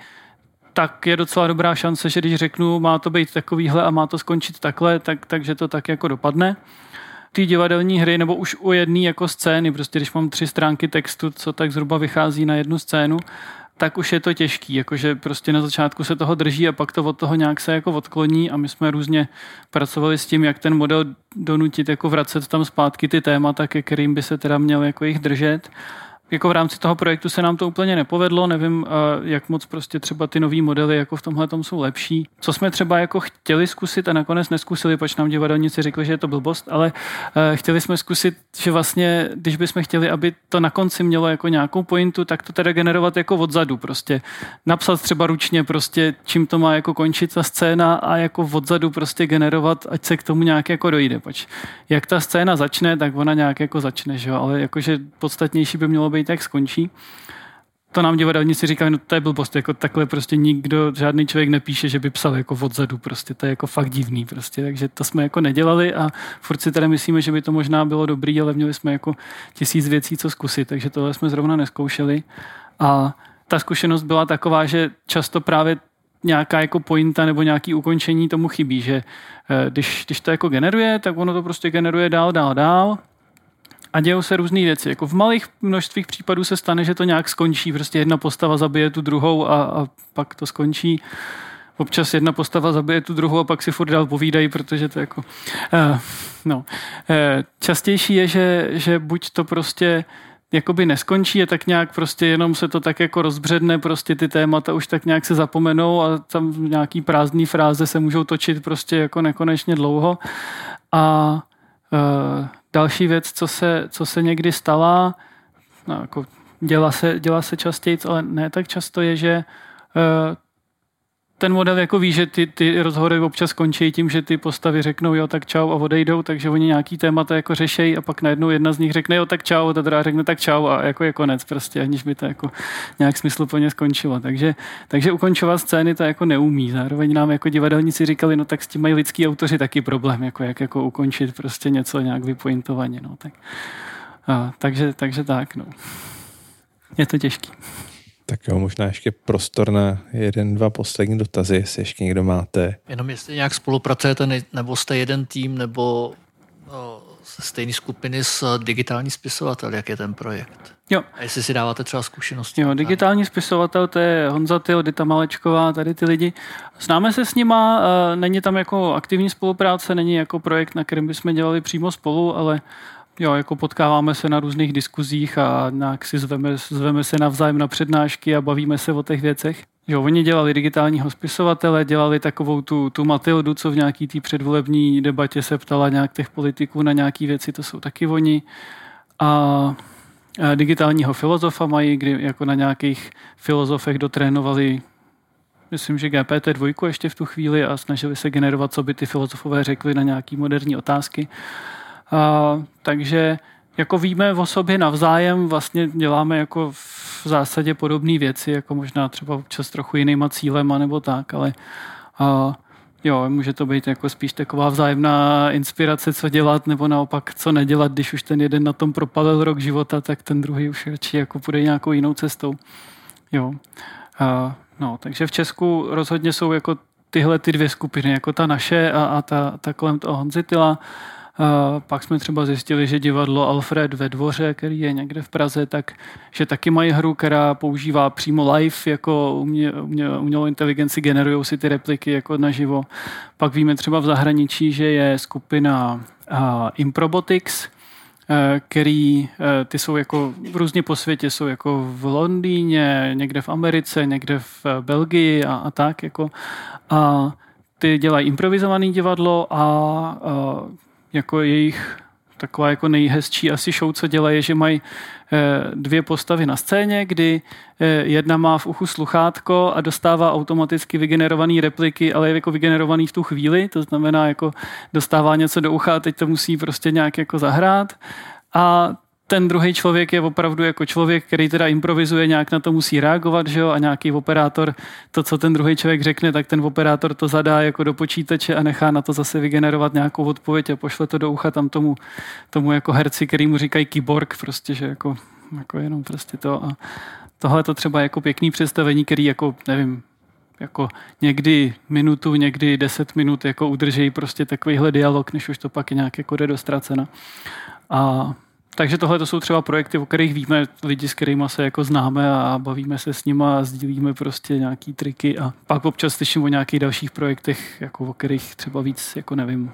tak je docela dobrá šance, že když řeknu, má to být takovýhle a má to skončit takhle, tak, takže to tak jako dopadne. Ty divadelní hry, nebo už u jedné jako scény, prostě když mám tři stránky textu, co tak zhruba vychází na jednu scénu, tak už je to těžký, jakože prostě na začátku se toho drží a pak to od toho nějak se jako odkloní a my jsme různě pracovali s tím, jak ten model donutit, jako vracet tam zpátky ty témata, ke kterým by se teda měl jako jich držet jako v rámci toho projektu se nám to úplně nepovedlo, nevím, jak moc prostě třeba ty nové modely jako v tomhle jsou lepší. Co jsme třeba jako chtěli zkusit a nakonec neskusili, pač nám divadelníci řekli, že je to blbost, ale e, chtěli jsme zkusit, že vlastně, když bychom chtěli, aby to na konci mělo jako nějakou pointu, tak to teda generovat jako odzadu prostě. Napsat třeba ručně prostě, čím to má jako končit ta scéna a jako odzadu prostě generovat, ať se k tomu nějak jako dojde. Pač jak ta scéna začne, tak ona nějak jako začne, že jo? ale jakože podstatnější by mělo být být, jak skončí. To nám divadelníci říkají, no to je blbost, jako takhle prostě nikdo, žádný člověk nepíše, že by psal jako odzadu, prostě to je jako fakt divný prostě, takže to jsme jako nedělali a furt si teda myslíme, že by to možná bylo dobrý, ale měli jsme jako tisíc věcí, co zkusit, takže tohle jsme zrovna neskoušeli a ta zkušenost byla taková, že často právě nějaká jako pointa nebo nějaký ukončení tomu chybí, že eh, když, když to jako generuje, tak ono to prostě generuje dál, dál, dál a dějou se různé věci. Jako v malých množstvích případů se stane, že to nějak skončí. Prostě jedna postava zabije tu druhou a, a pak to skončí. Občas jedna postava zabije tu druhou a pak si furt dál povídají, protože to jako... Uh, no. Uh, častější je, že, že buď to prostě jakoby neskončí a tak nějak prostě jenom se to tak jako rozbředne, prostě ty témata už tak nějak se zapomenou a tam nějaký prázdný fráze se můžou točit prostě jako nekonečně dlouho a uh, Další věc, co se, co se někdy stala, no, jako dělá se, dělá se častěji, ale ne tak často, je, že uh, ten model jako ví, že ty, ty rozhovory občas končí tím, že ty postavy řeknou jo, tak čau a odejdou, takže oni nějaký témata jako řešejí a pak najednou jedna z nich řekne jo, tak čau a ta druhá řekne tak čau a jako je konec prostě, aniž by to jako nějak smysluplně skončilo. Takže, takže ukončovat scény to jako neumí. Zároveň nám jako divadelníci říkali, no tak s tím mají lidský autoři taky problém, jako jak jako ukončit prostě něco nějak vypointovaně. No, tak, a, takže, takže tak, no. Je to těžký. Tak jo, možná ještě prostor na jeden, dva poslední dotazy, jestli ještě někdo máte. Jenom jestli nějak spolupracujete, nebo jste jeden tým, nebo no, stejné skupiny s digitální spisovatel, jak je ten projekt? Jo. A jestli si dáváte třeba zkušenosti? Jo, digitální spisovatel, to je Honza Tyl, Dita Malečková, tady ty lidi. Známe se s nima, není tam jako aktivní spolupráce, není jako projekt, na kterém bychom dělali přímo spolu, ale Jo, jako potkáváme se na různých diskuzích a nějak si zveme, zveme se navzájem na přednášky a bavíme se o těch věcech. Jo, oni dělali digitálního spisovatele, dělali takovou tu, tu Matildu, co v nějaký té předvolební debatě se ptala nějak těch politiků na nějaké věci, to jsou taky oni. A, digitálního filozofa mají, kdy jako na nějakých filozofech dotrénovali myslím, že GPT-2 ještě v tu chvíli a snažili se generovat, co by ty filozofové řekli na nějaké moderní otázky. A, takže jako víme o sobě navzájem, vlastně děláme jako v zásadě podobné věci, jako možná třeba občas trochu jinýma cílema nebo tak, ale a, jo, může to být jako spíš taková vzájemná inspirace, co dělat, nebo naopak, co nedělat, když už ten jeden na tom propalil rok života, tak ten druhý už radši jako půjde nějakou jinou cestou. Jo. A, no, takže v Česku rozhodně jsou jako tyhle ty dvě skupiny, jako ta naše a, a ta, ta kolem toho Honzitila. Pak jsme třeba zjistili, že divadlo Alfred ve dvoře, který je někde v Praze, tak že taky mají hru, která používá přímo live, jako umě, umě, umělou inteligenci, generují si ty repliky jako naživo. Pak víme třeba v zahraničí, že je skupina uh, Improbotics, který ty jsou jako různě po světě, jsou jako v Londýně, někde v Americe, někde v Belgii a, a tak jako. A ty dělají improvizovaný divadlo a, a jako jejich taková jako nejhezčí asi show, co dělají, je, že mají eh, dvě postavy na scéně, kdy eh, jedna má v uchu sluchátko a dostává automaticky vygenerované repliky, ale je jako vygenerovaný v tu chvíli, to znamená jako dostává něco do ucha a teď to musí prostě nějak jako zahrát. A ten druhý člověk je opravdu jako člověk, který teda improvizuje, nějak na to musí reagovat, že jo, a nějaký operátor, to, co ten druhý člověk řekne, tak ten operátor to zadá jako do počítače a nechá na to zase vygenerovat nějakou odpověď a pošle to do ucha tam tomu, tomu jako herci, který mu říkají keyboard, prostě, že jako, jako jenom prostě to a tohle to třeba jako pěkný představení, který jako, nevím, jako někdy minutu, někdy deset minut jako udržejí prostě takovýhle dialog, než už to pak nějak jako jde dostracena. A takže tohle to jsou třeba projekty, o kterých víme, lidi, s kterými se jako známe a bavíme se s nimi a sdílíme prostě nějaký triky a pak občas slyším o nějakých dalších projektech, jako o kterých třeba víc jako nevím.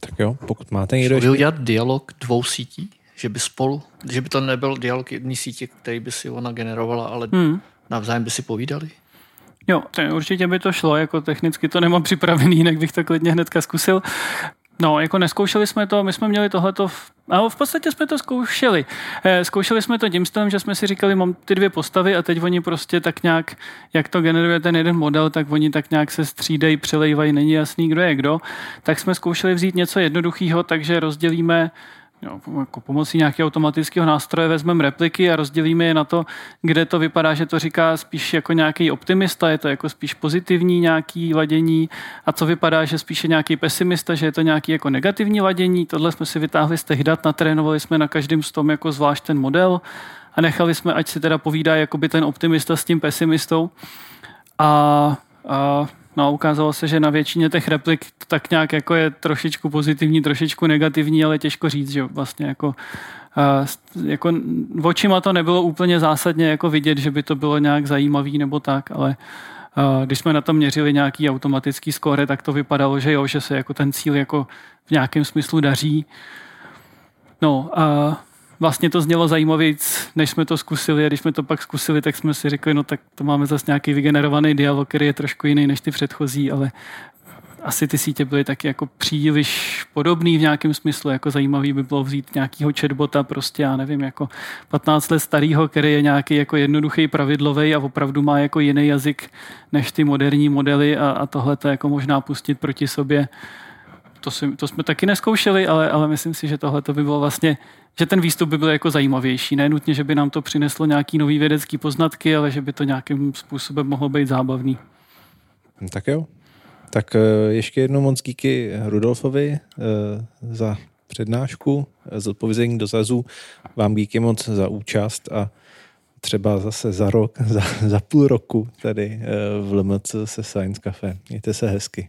Tak jo, pokud máte někdo... Ještě... udělat dialog dvou sítí? Že by spolu, že by to nebyl dialog jedné sítě, který by si ona generovala, ale hmm. navzájem by si povídali? Jo, to určitě by to šlo, jako technicky to nemám připravený, jinak bych to klidně hnedka zkusil. No, jako neskoušeli jsme to, my jsme měli tohleto, v, no, v podstatě jsme to zkoušeli. Eh, zkoušeli jsme to tím stylem, že jsme si říkali, mám ty dvě postavy a teď oni prostě tak nějak, jak to generuje ten jeden model, tak oni tak nějak se střídají, přelejvají, není jasný, kdo je kdo. Tak jsme zkoušeli vzít něco jednoduchého, takže rozdělíme jo, jako pomocí nějakého automatického nástroje vezmeme repliky a rozdělíme je na to, kde to vypadá, že to říká spíš jako nějaký optimista, je to jako spíš pozitivní nějaký ladění a co vypadá, že spíše nějaký pesimista, že je to nějaký jako negativní ladění. Tohle jsme si vytáhli z těch dat, natrénovali jsme na každém z tom jako zvlášť ten model a nechali jsme, ať si teda povídá jakoby ten optimista s tím pesimistou. A, a No, ukázalo se, že na většině těch replik to tak nějak jako je trošičku pozitivní, trošičku negativní, ale těžko říct, že vlastně jako, uh, jako očima to nebylo úplně zásadně jako vidět, že by to bylo nějak zajímavý nebo tak, ale uh, když jsme na to měřili nějaký automatický skóre, tak to vypadalo, že jo, že se jako ten cíl jako v nějakém smyslu daří. No, uh, vlastně to znělo zajímavějíc, než jsme to zkusili a když jsme to pak zkusili, tak jsme si řekli, no tak to máme zase nějaký vygenerovaný dialog, který je trošku jiný než ty předchozí, ale asi ty sítě byly taky jako příliš podobný v nějakém smyslu, jako zajímavý by bylo vzít nějakýho chatbota prostě, já nevím, jako 15 let starýho, který je nějaký jako jednoduchý pravidlový a opravdu má jako jiný jazyk než ty moderní modely a, a tohle to jako možná pustit proti sobě to, si, to jsme taky neskoušeli, ale, ale myslím si, že tohle to by bylo vlastně, že ten výstup by byl jako zajímavější. Ne nutně, že by nám to přineslo nějaký nový vědecký poznatky, ale že by to nějakým způsobem mohlo být zábavný. Tak jo. Tak eh, ještě jednou moc díky Rudolfovi eh, za přednášku, za odpovězení dotazů. Vám díky moc za účast a třeba zase za rok, [LAUGHS] za, za půl roku tady eh, v LMC se Science Cafe. Mějte se hezky.